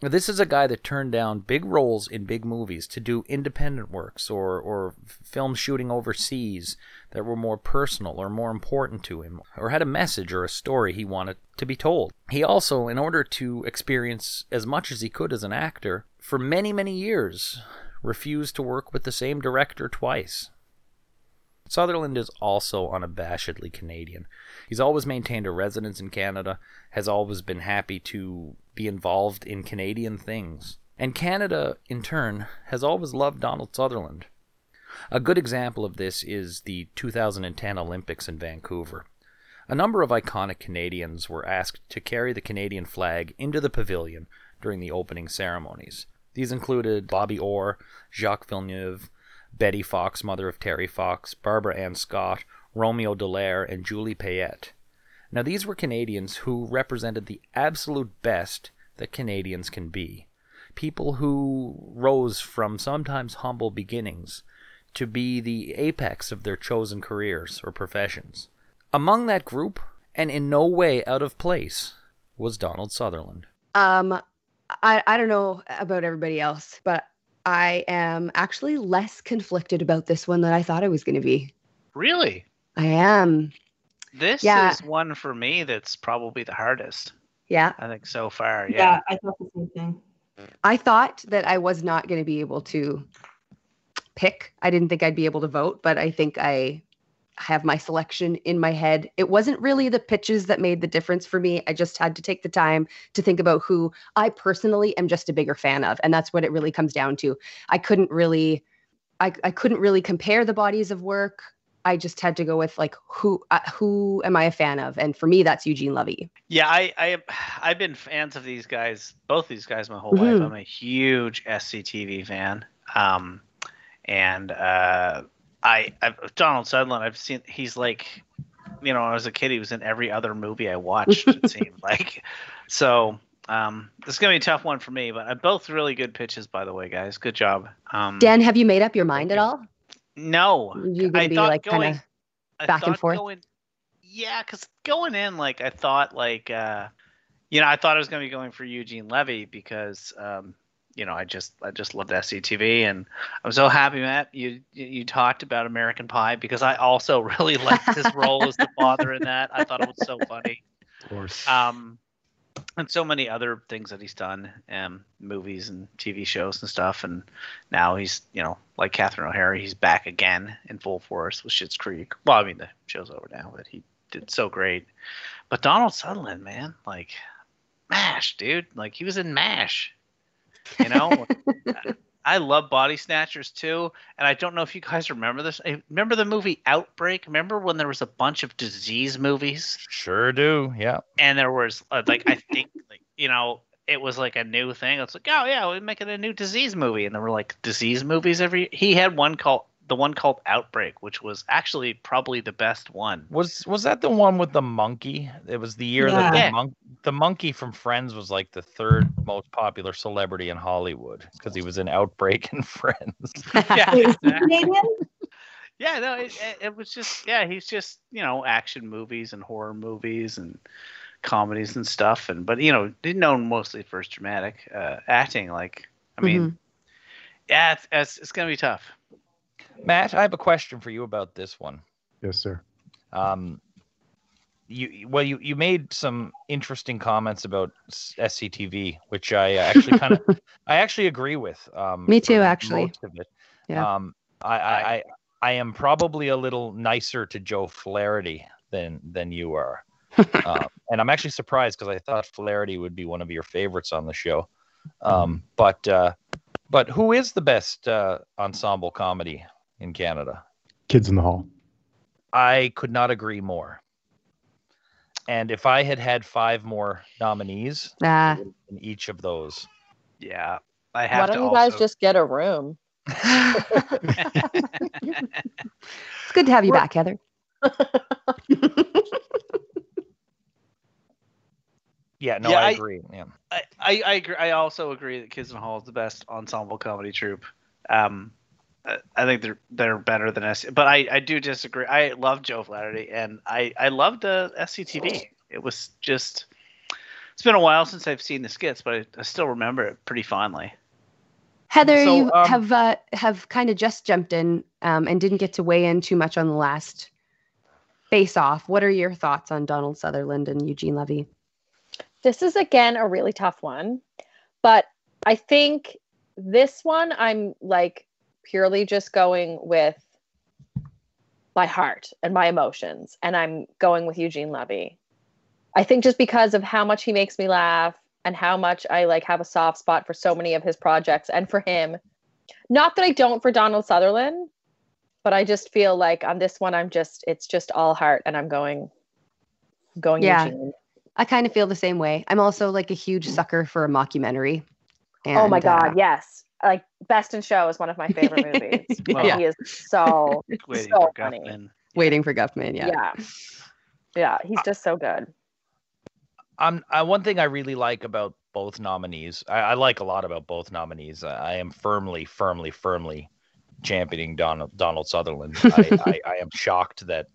This is a guy that turned down big roles in big movies to do independent works or, or film shooting overseas that were more personal or more important to him, or had a message or a story he wanted to be told. He also, in order to experience as much as he could as an actor, for many, many years, refused to work with the same director twice. Sutherland is also unabashedly Canadian. He's always maintained a residence in Canada, has always been happy to be involved in Canadian things. And Canada, in turn, has always loved Donald Sutherland. A good example of this is the 2010 Olympics in Vancouver. A number of iconic Canadians were asked to carry the Canadian flag into the pavilion during the opening ceremonies. These included Bobby Orr, Jacques Villeneuve, Betty Fox, mother of Terry Fox, Barbara Ann Scott, Romeo Dallaire, and Julie Payette. Now, these were Canadians who represented the absolute best that Canadians can be. People who rose from sometimes humble beginnings to be the apex of their chosen careers or professions. Among that group, and in no way out of place, was Donald Sutherland. Um, I, I don't know about everybody else, but I am actually less conflicted about this one than I thought I was going to be. Really? I am. This Yeah. is one for me that's probably the hardest. Yeah. I think so far. Yeah, Yeah. I thought the same thing. I thought that I was not going to be able to pick. I didn't think I'd be able to vote, but I think I have my selection in my head. It wasn't really the pitches that made the difference for me. I just had to take the time to think about who I personally am just a bigger fan of. And that's what it really comes down to. I couldn't really I, I couldn't really compare the bodies of work. I just had to go with like who uh, who am I a fan of, and for me that's Eugene Levy. Yeah, I, I I've been fans of these guys, both these guys, my whole life. Mhm. I'm a huge SCTV fan, um, and uh, I I've, Donald Sutherland. I've seen he's like, you know, when I was a kid, he was in every other movie I watched. it seemed like, so um, this is gonna be a tough one for me. But uh, both really good pitches, by the way, guys. Good job. Um, Dan, have you made up your mind at all? no, You're gonna I be like kind going- of back and forth? Going, yeah, because going in, like I thought, like uh, you know, I thought I was to be going for Eugene Levy because, um, you know, I just I just loved SCTV, and I'm so happy, Matt. You you talked about American Pie because I also really liked his role as the father in that. I thought it was so funny. Of course. Um, and so many other things that he's done, um, movies and TV shows and stuff. And now he's, you know, like Catherine O'Hara, he's back again in full force with Schitt's Creek. Well, I mean, the show's over now, but he did so great. But Donald Sutherland, man, like MASH, dude, like he was in MASH. You know, I love Body Snatchers too, and I don't know if you guys remember this. Remember the movie Outbreak? Remember when there was a bunch of disease movies? Sure do. Yeah. and there was uh, like I think like you know it was like a new thing. It's like oh yeah, we're making a new disease movie, and there were like disease movies every. He had one called the one called Outbreak, which was actually probably the best one. Was was that the one with the monkey? It was the year that Yeah. the, monk, the monkey from Friends was like the third most popular celebrity in Hollywood because he was in Outbreak and Friends. Yeah, Wait, is he exactly. Canadian? yeah, no, it, it, it was just yeah, he's just you know action movies and horror movies and comedies and stuff, and but you know he's known mostly for his dramatic uh, acting. Like I mean, Mhm. yeah, it's, it's it's gonna be tough. Matt, I have a question for you about this one. yes, sir. Um, you well, you you made some interesting comments about SCTV, which I uh, actually kind of I actually agree with. Um, Me too, actually. Most of it. Yeah. Um, I, I I I am probably a little nicer to Joe Flaherty than than you are, um, and I'm actually surprised because I thought Flaherty would be one of your favorites on the show. Um, but uh, but who is the best uh, ensemble comedy in Canada? Kids in the Hall. I could not agree more. And if I had had five more nominees Ah. in each of those, Yeah, I have. Why don't to you guys just get a room? it's good to have you back, Heather. yeah, no, Yeah, I I- agree. Yeah. I, I, I agree. I also agree that Kids in the Hall is the best ensemble comedy troupe. Um, I- I think they're they're better than S. But I, I do disagree. I love Joe Flaherty, and I I love the SCTV. It was just. It's been a while since I've seen the skits, but I, I still remember it pretty fondly. Heather, So, you um, have uh, have kind of just jumped in um, and didn't get to weigh in too much on the last face off. What are your thoughts on Donald Sutherland and Eugene Levy? This is again a really tough one, but I think this one I'm like purely just going with my heart and my emotions, and I'm going with Eugene Levy. I think just because of how much he makes me laugh and how much I like have a soft spot for so many of his projects and for him. Not that I don't for Donald Sutherland, but I just feel like on this one I'm just it's just all heart and I'm going going Yeah. Eugene. I kind of feel the same way. I'm also like a huge sucker for a mockumentary. oh my god, uh, yes. Like Best in Show is one of my favorite movies. Well, yeah, He is so Waiting so for funny. Guffman. waiting for Guffman. Yeah. Yeah. yeah. he's just so good. Um, I, one thing I really like about both nominees, I, I like a lot about both nominees. I, I am firmly, firmly, firmly championing Donald Donald Sutherland. I, I, I am shocked that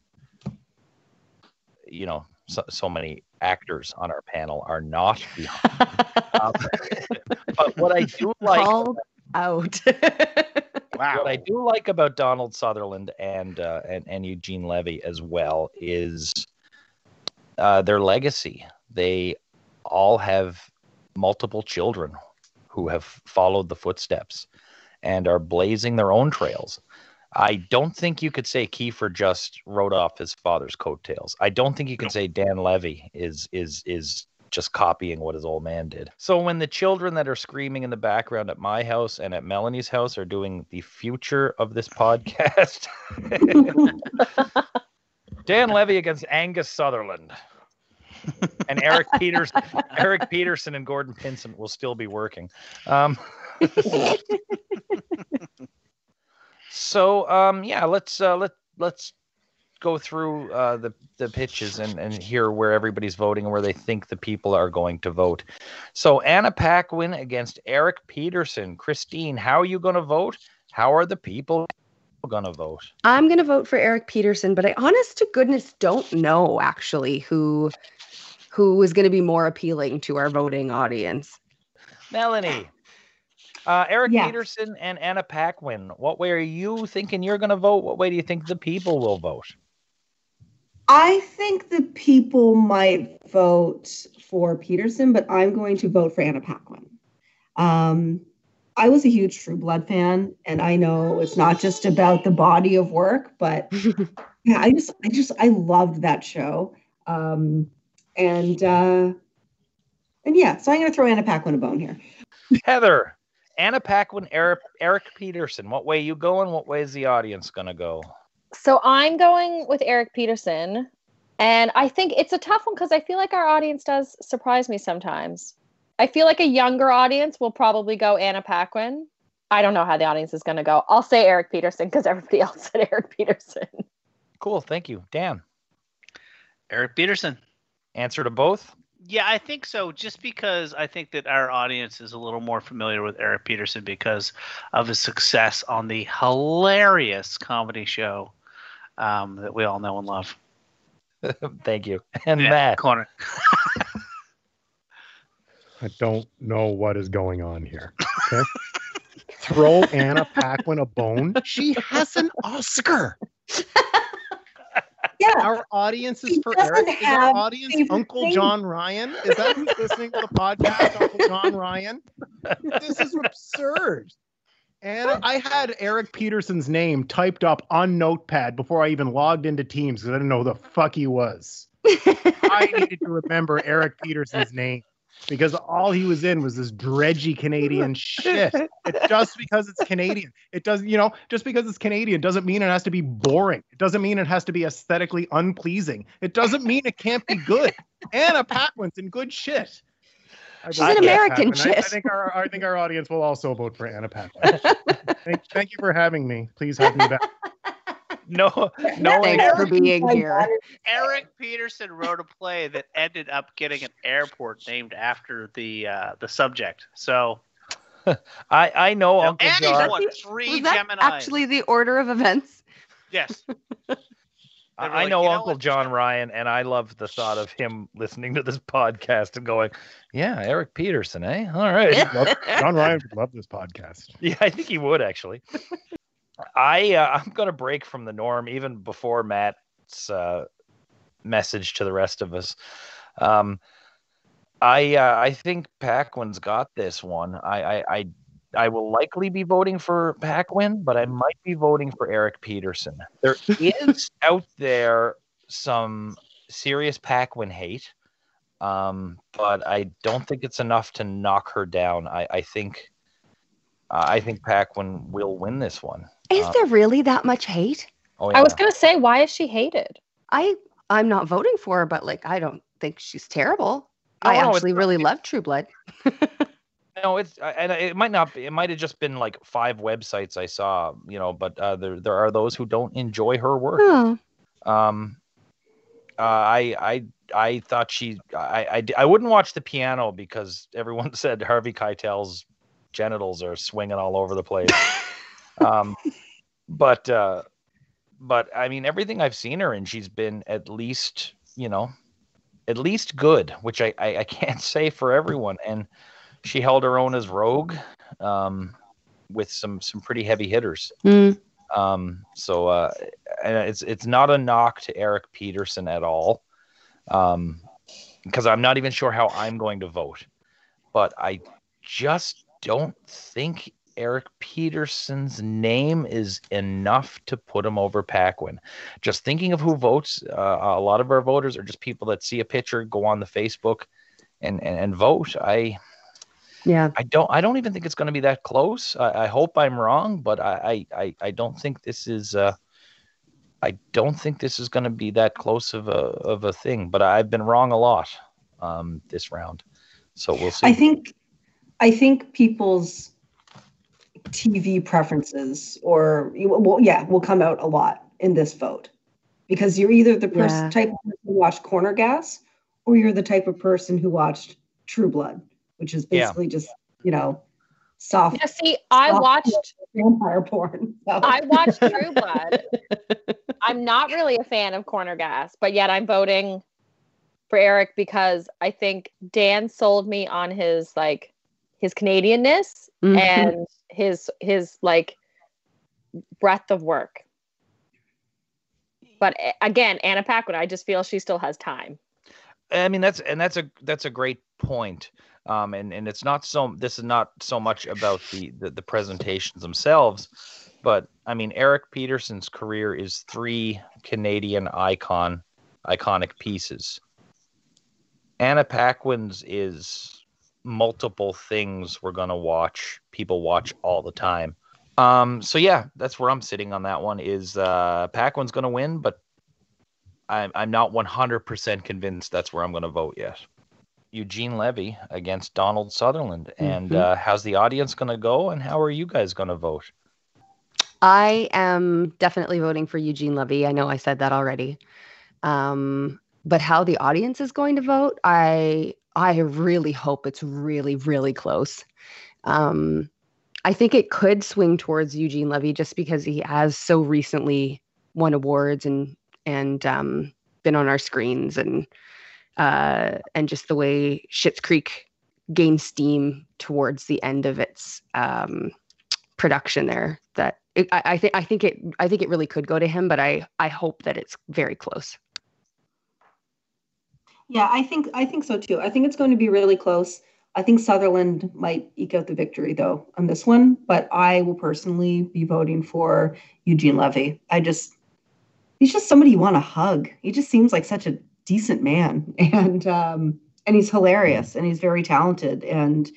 you know so, so many actors on our panel are not behind. Um, but what I do like Called out. Wow. what I do like about Donald Sutherland and uh, and, and Eugene Levy as well is uh, their legacy. They all have multiple children who have followed the footsteps and are blazing their own trails. I don't think you could say Kiefer just wrote off his father's coattails. I don't think you can say Dan Levy is is is just copying what his old man did. So when the children that are screaming in the background at my house and at Melanie's house are doing the future of this podcast, Dan Levy against Angus Sutherland. and Eric Peters, Eric Peterson, and Gordon Pinsent will still be working. Um, so um, yeah, let's uh, let let's go through uh, the the pitches and and hear where everybody's voting and where they think the people are going to vote. So Anna Paquin against Eric Peterson. Christine, how are you going to vote? How are the people going to vote? I'm going to vote for Eric Peterson, but I honest to goodness don't know actually who who is going to be more appealing to our voting audience. Melanie. Uh, Eric Yes. Peterson and Anna Paquin. What way are you thinking you're going to vote? What way do you think the people will vote? I think the people might vote for Peterson, but I'm going to vote for Anna Paquin. Um, I was a huge True Blood fan, and I know it's not just about the body of work, but yeah, I just, I just, I loved that show. Um, and uh, and yeah, so I'm going to throw Anna Paquin a bone here. Heather, Anna Paquin, Eric, Eric Peterson. What way you going? What way is the audience going to go? So I'm going with Eric Peterson. And I think it's a tough one because I feel like our audience does surprise me sometimes. I feel like a younger audience will probably go Anna Paquin. I don't know how the audience is going to go. I'll say Eric Peterson because everybody else said Eric Peterson. Cool. Thank you. Dan, Eric Peterson. answer to both? Yeah, I think so. Just because I think that our audience is a little more familiar with Eric Peterson because of his success on the hilarious comedy show um, that we all know and love. Thank you. And Yeah, Matt. corner. I don't know what is going on here. Okay. Throw Anna Paquin a bone. She has an Oscar. Yeah, Our audience is He for Eric. Is our audience favorite Uncle things. John Ryan? Is that who's listening to the podcast? Uncle John Ryan? This is absurd. And I had Eric Peterson's name typed up on Notepad before I even logged into Teams because I didn't know who the fuck he was. I needed to remember Eric Peterson's name because all he was in was this dredgy Canadian shit. It, just because it's Canadian, it doesn't, you know, just because it's Canadian doesn't mean it has to be boring. It doesn't mean it has to be aesthetically unpleasing. It doesn't mean it can't be good. Anna Paquin's in good shit. I She's vote an American Paquin. I- I, think our I think our audience will also vote for Anna Paquin. thank, thank you for having me. Please have me back. No, no Thanks one. for being here. Eric Peterson wrote a play that ended up getting an airport named after the uh, the subject. So I, I know Uncle and he's John. won Was three that Geminis. actually the order of events? yes. I I like, know "You know Uncle what? John Ryan, and I love the thought of him listening to this podcast and going, "Yeah, Eric Peterson, eh? All right." Love- John Ryan would love this podcast. Yeah, I think he would actually. I uh, I'm gonna break from the norm even before Matt's uh, message to the rest of us. Um, I uh, I think Paquin's got this one. I, I I I will likely be voting for Paquin, but I might be voting for Eric Peterson. There is out there some serious Paquin hate, um, but I don't think it's enough to knock her down. I, I think uh, I think Paquin will win this one. Is Uh, there really that much hate? Oh, yeah. I was going to say, why is she hated? I I'm not voting for her, but like I don't think she's terrible. No, I no, actually not- really love True Blood. No, it's uh, and it might not be. It might have just been like five websites I saw, you know. But uh, there there are those who don't enjoy her work. Oh, Um, uh, I I I thought she I, I I wouldn't watch the piano because everyone said Harvey Keitel's genitals are swinging all over the place. um, but uh, but I mean everything I've seen her in, she's been at least you know at least good, which I I, I can't say for everyone. And she held her own as Rogue, um, with some some pretty heavy hitters. Mm. Um, so uh, and it's it's not a knock to Eric Peterson at all, um, because I'm not even sure how I'm going to vote, but I just don't think Eric Peterson's name is enough to put him over Paquin. Just thinking of who votes, uh, a lot of our voters are just people that see a picture, go on the Facebook, and and, and vote. I Yeah. I don't I don't even think it's going to be that close. I, I hope I'm wrong, but I, I I I don't think this is uh I don't think this is going to be that close of a of a thing. But I've been wrong a lot um this round, so we'll see. I think I think people's TV preferences or well, yeah, will come out a lot in this vote because you're either the person Yeah. type of person who watched Corner Gas or you're the type of person who watched True Blood, which is Yeah. basically just you know soft Now, see, I Stop. watched vampire porn. So. I watched True Blood. I'm not really a fan of Corner Gas, but yet I'm voting for Eric because I think Dan sold me on his like his Canadianness Mhm. and his his like breadth of work. But again, Anna Paquin, I just feel she still has time. I mean that's and that's a that's a great point. Um, and and it's not so this is not so much about the, the the presentations themselves, but I mean Eric Peterson's career is three Canadian icon iconic pieces. Anna Paquin's is multiple things we're gonna watch. People watch all the time. Um, so yeah, that's where I'm sitting on that one. Is uh, Paquin's gonna win, but I'm I'm not 100% convinced that's where I'm going to vote yet. Eugene Levy against Donald Sutherland, and Mhm. uh, how's the audience going to go, and how are you guys going to vote? I am definitely voting for Eugene Levy. I know I said that already. Um, but how the audience is going to vote, I I really hope it's really, really close. Um, I think it could swing towards Eugene Levy just because he has so recently won awards and and um, been on our screens and uh, and just the way Schitt's Creek gained steam towards the end of its um, production there that it, I, I think I think it I think it really could go to him, but I I hope that it's very close. Yeah, I think I think so too. I think it's going to be really close. I think Sutherland might eke out the victory though on this one, but I will personally be voting for Eugene Levy. I just he's just somebody you want to hug. He just seems like such a decent man and um and he's hilarious and he's very talented and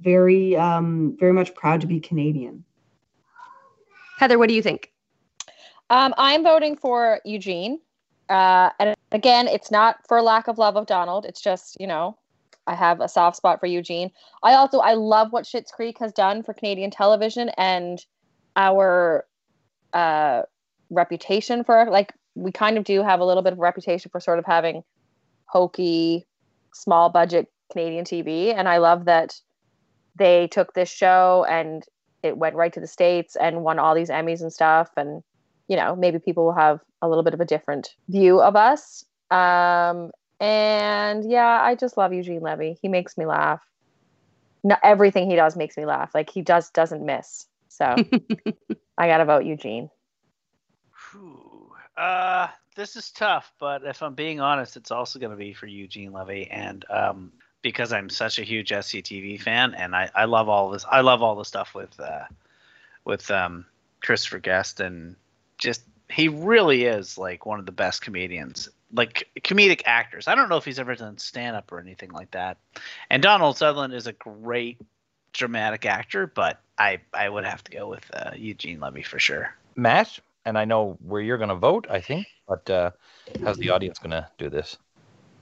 very um very much proud to be Canadian. Heather, what do you think? Um, I'm voting for Eugene. Uh, and again, it's not for lack of love of Donald. It's just, you know, I have a soft spot for Eugene. I also I love what Schitt's Creek has done for Canadian television and our uh, reputation for like we kind of do have a little bit of a reputation for sort of having hokey, small budget Canadian TV, and I love that they took this show and it went right to the states and won all these Emmys and stuff and you know, maybe people will have a little bit of a different view of us. Um, and yeah, I just love Eugene Levy. He makes me laugh. No, everything he does makes me laugh. Like he just doesn't miss. So I gotta vote Eugene. Uh, this is tough, but if I'm being honest, it's also going to be for Eugene Levy, and um, because I'm such a huge SCTV fan, and I, I love all this. I love all the stuff with uh, with um, Christopher Guest, and just he really is like one of the best comedians, like comedic actors. I don't know if he's ever done stand up or anything like that. And Donald Sutherland is a great dramatic actor, but I I would have to go with uh, Eugene Levy for sure. Matt, and I know where you're going to vote, I think, but uh, how's the audience going to do this?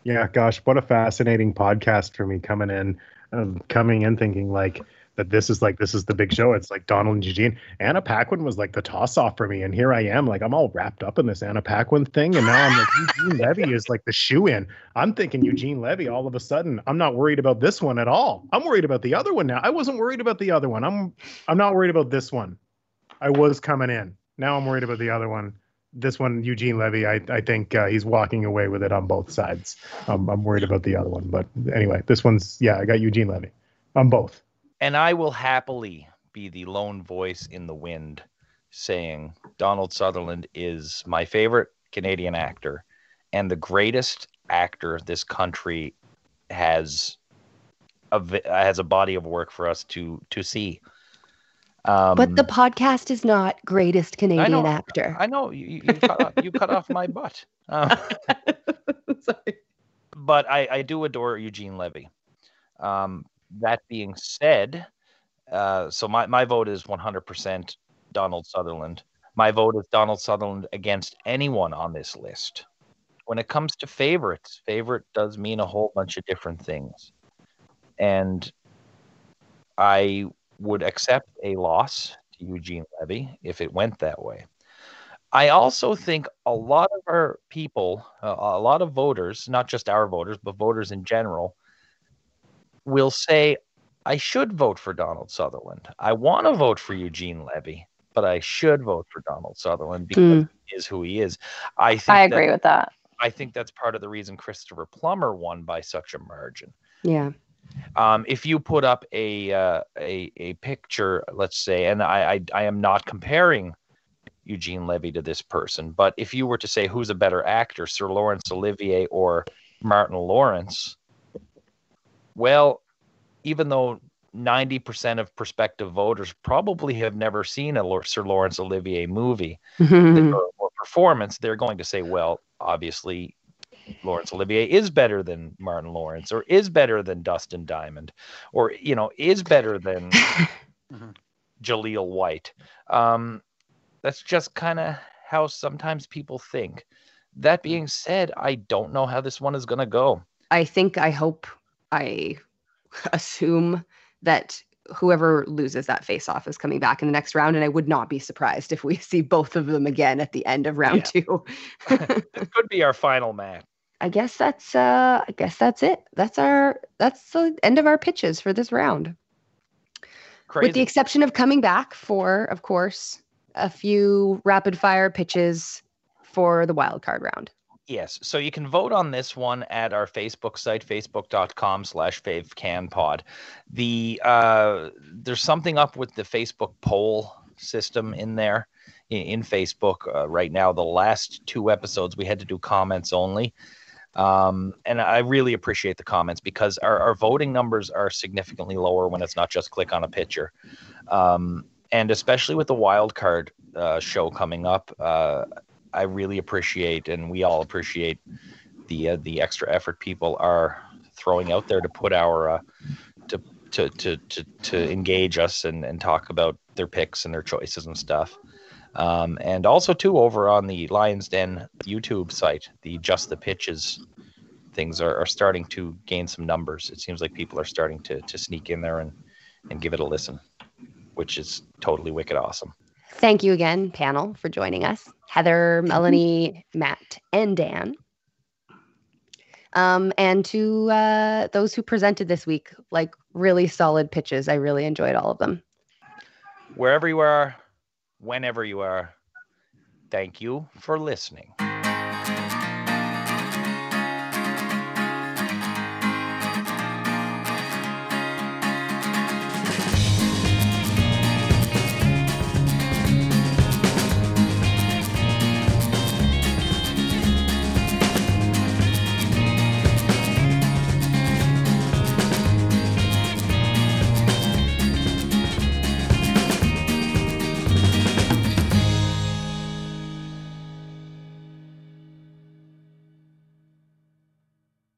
Yeah, gosh, what a fascinating podcast for me coming in, um, coming in thinking like that this is like this is the big show. It's like Donald and Eugene. Anna Paquin was like the toss off for me, and here I am, like I'm all wrapped up in this Anna Paquin thing, and now I'm like Eugene Levy is like the shoe in. I'm thinking Eugene Levy. All of a sudden, I'm not worried about this one at all. I'm worried about the other one now. I wasn't worried about the other one. I'm I'm not worried about this one. I was coming in. Now I'm worried about the other one. This one, Eugene Levy, I, I think uh, he's walking away with it on both sides. Um, I'm worried about the other one. But anyway, this one's, yeah, I got Eugene Levy on both. And I will happily be the lone voice in the wind saying Donald Sutherland is my favorite Canadian actor and the greatest actor this country has a, has a body of work for us to to see. Um, but the podcast is not greatest Canadian know. actor. I know you, you, cut off, you cut off my butt. Sorry. but I, I do adore Eugene Levy. Um, that being said, uh, so my, my vote is 100% Donald Sutherland. My vote is Donald Sutherland against anyone on this list. When it comes to favorites, favorite does mean a whole bunch of different things. And I would accept a loss to Eugene Levy if it went that way. I also think a lot of our people, uh, a lot of voters, not just our voters, but voters in general, will say, I should vote for Donald Sutherland. I want to vote for Eugene Levy, but I should vote for Donald Sutherland because mm. he is who he is. I think I agree that, with that. I think that's part of the reason Christopher Plummer won by such a margin. Yeah. Um, if you put up a, uh, a a picture, let's say, and I, I I am not comparing Eugene Levy to this person. But if you were to say who's a better actor, Sir Laurence Olivier or Martin Lawrence, well, even though 90% of prospective voters probably have never seen a Sir Laurence Olivier movie or, or, performance, they're going to say, well, obviously, Laurence Olivier is better than Martin Lawrence, or is better than Dustin Diamond, or you know, is better than mm-hmm. Jaleel White. Um, that's just kind of how sometimes people think. That being said, I don't know how this one is going to go. I think, I hope, I assume that whoever loses that face off is coming back in the next round. And I would not be surprised if we see both of them again at the end of round yeah. two. it could be our final match. I guess that's uh I guess that's it. That's our that's the end of our pitches for this round. Crazy. With the exception of coming back for, of course, a few rapid fire pitches for the wild card round. Yes. So you can vote on this one at our Facebook site, facebook.com slash favecanpod. The uh, there's something up with the Facebook poll system in there in, in Facebook uh, right now. The last two episodes we had to do comments only. Um, and I really appreciate the comments because our, our voting numbers are significantly lower when it's not just click on a picture. Um, and especially with the wild card uh, show coming up, uh, I really appreciate, and we all appreciate the uh, the extra effort people are throwing out there to put our uh, to, to to to to engage us and and talk about their picks and their choices and stuff. Um, and also too over on the Lions Den YouTube site, the Just the Pitches things are, are starting to gain some numbers. It seems like people are starting to to sneak in there and and give it a listen which is totally wicked awesome. Thank you again, panel, for joining us. Heather, Melanie, Matt, and Dan. Um, and to uh, those who presented this week, like really solid pitches. I really enjoyed all of them. Wherever you are, whenever you are, thank you for listening.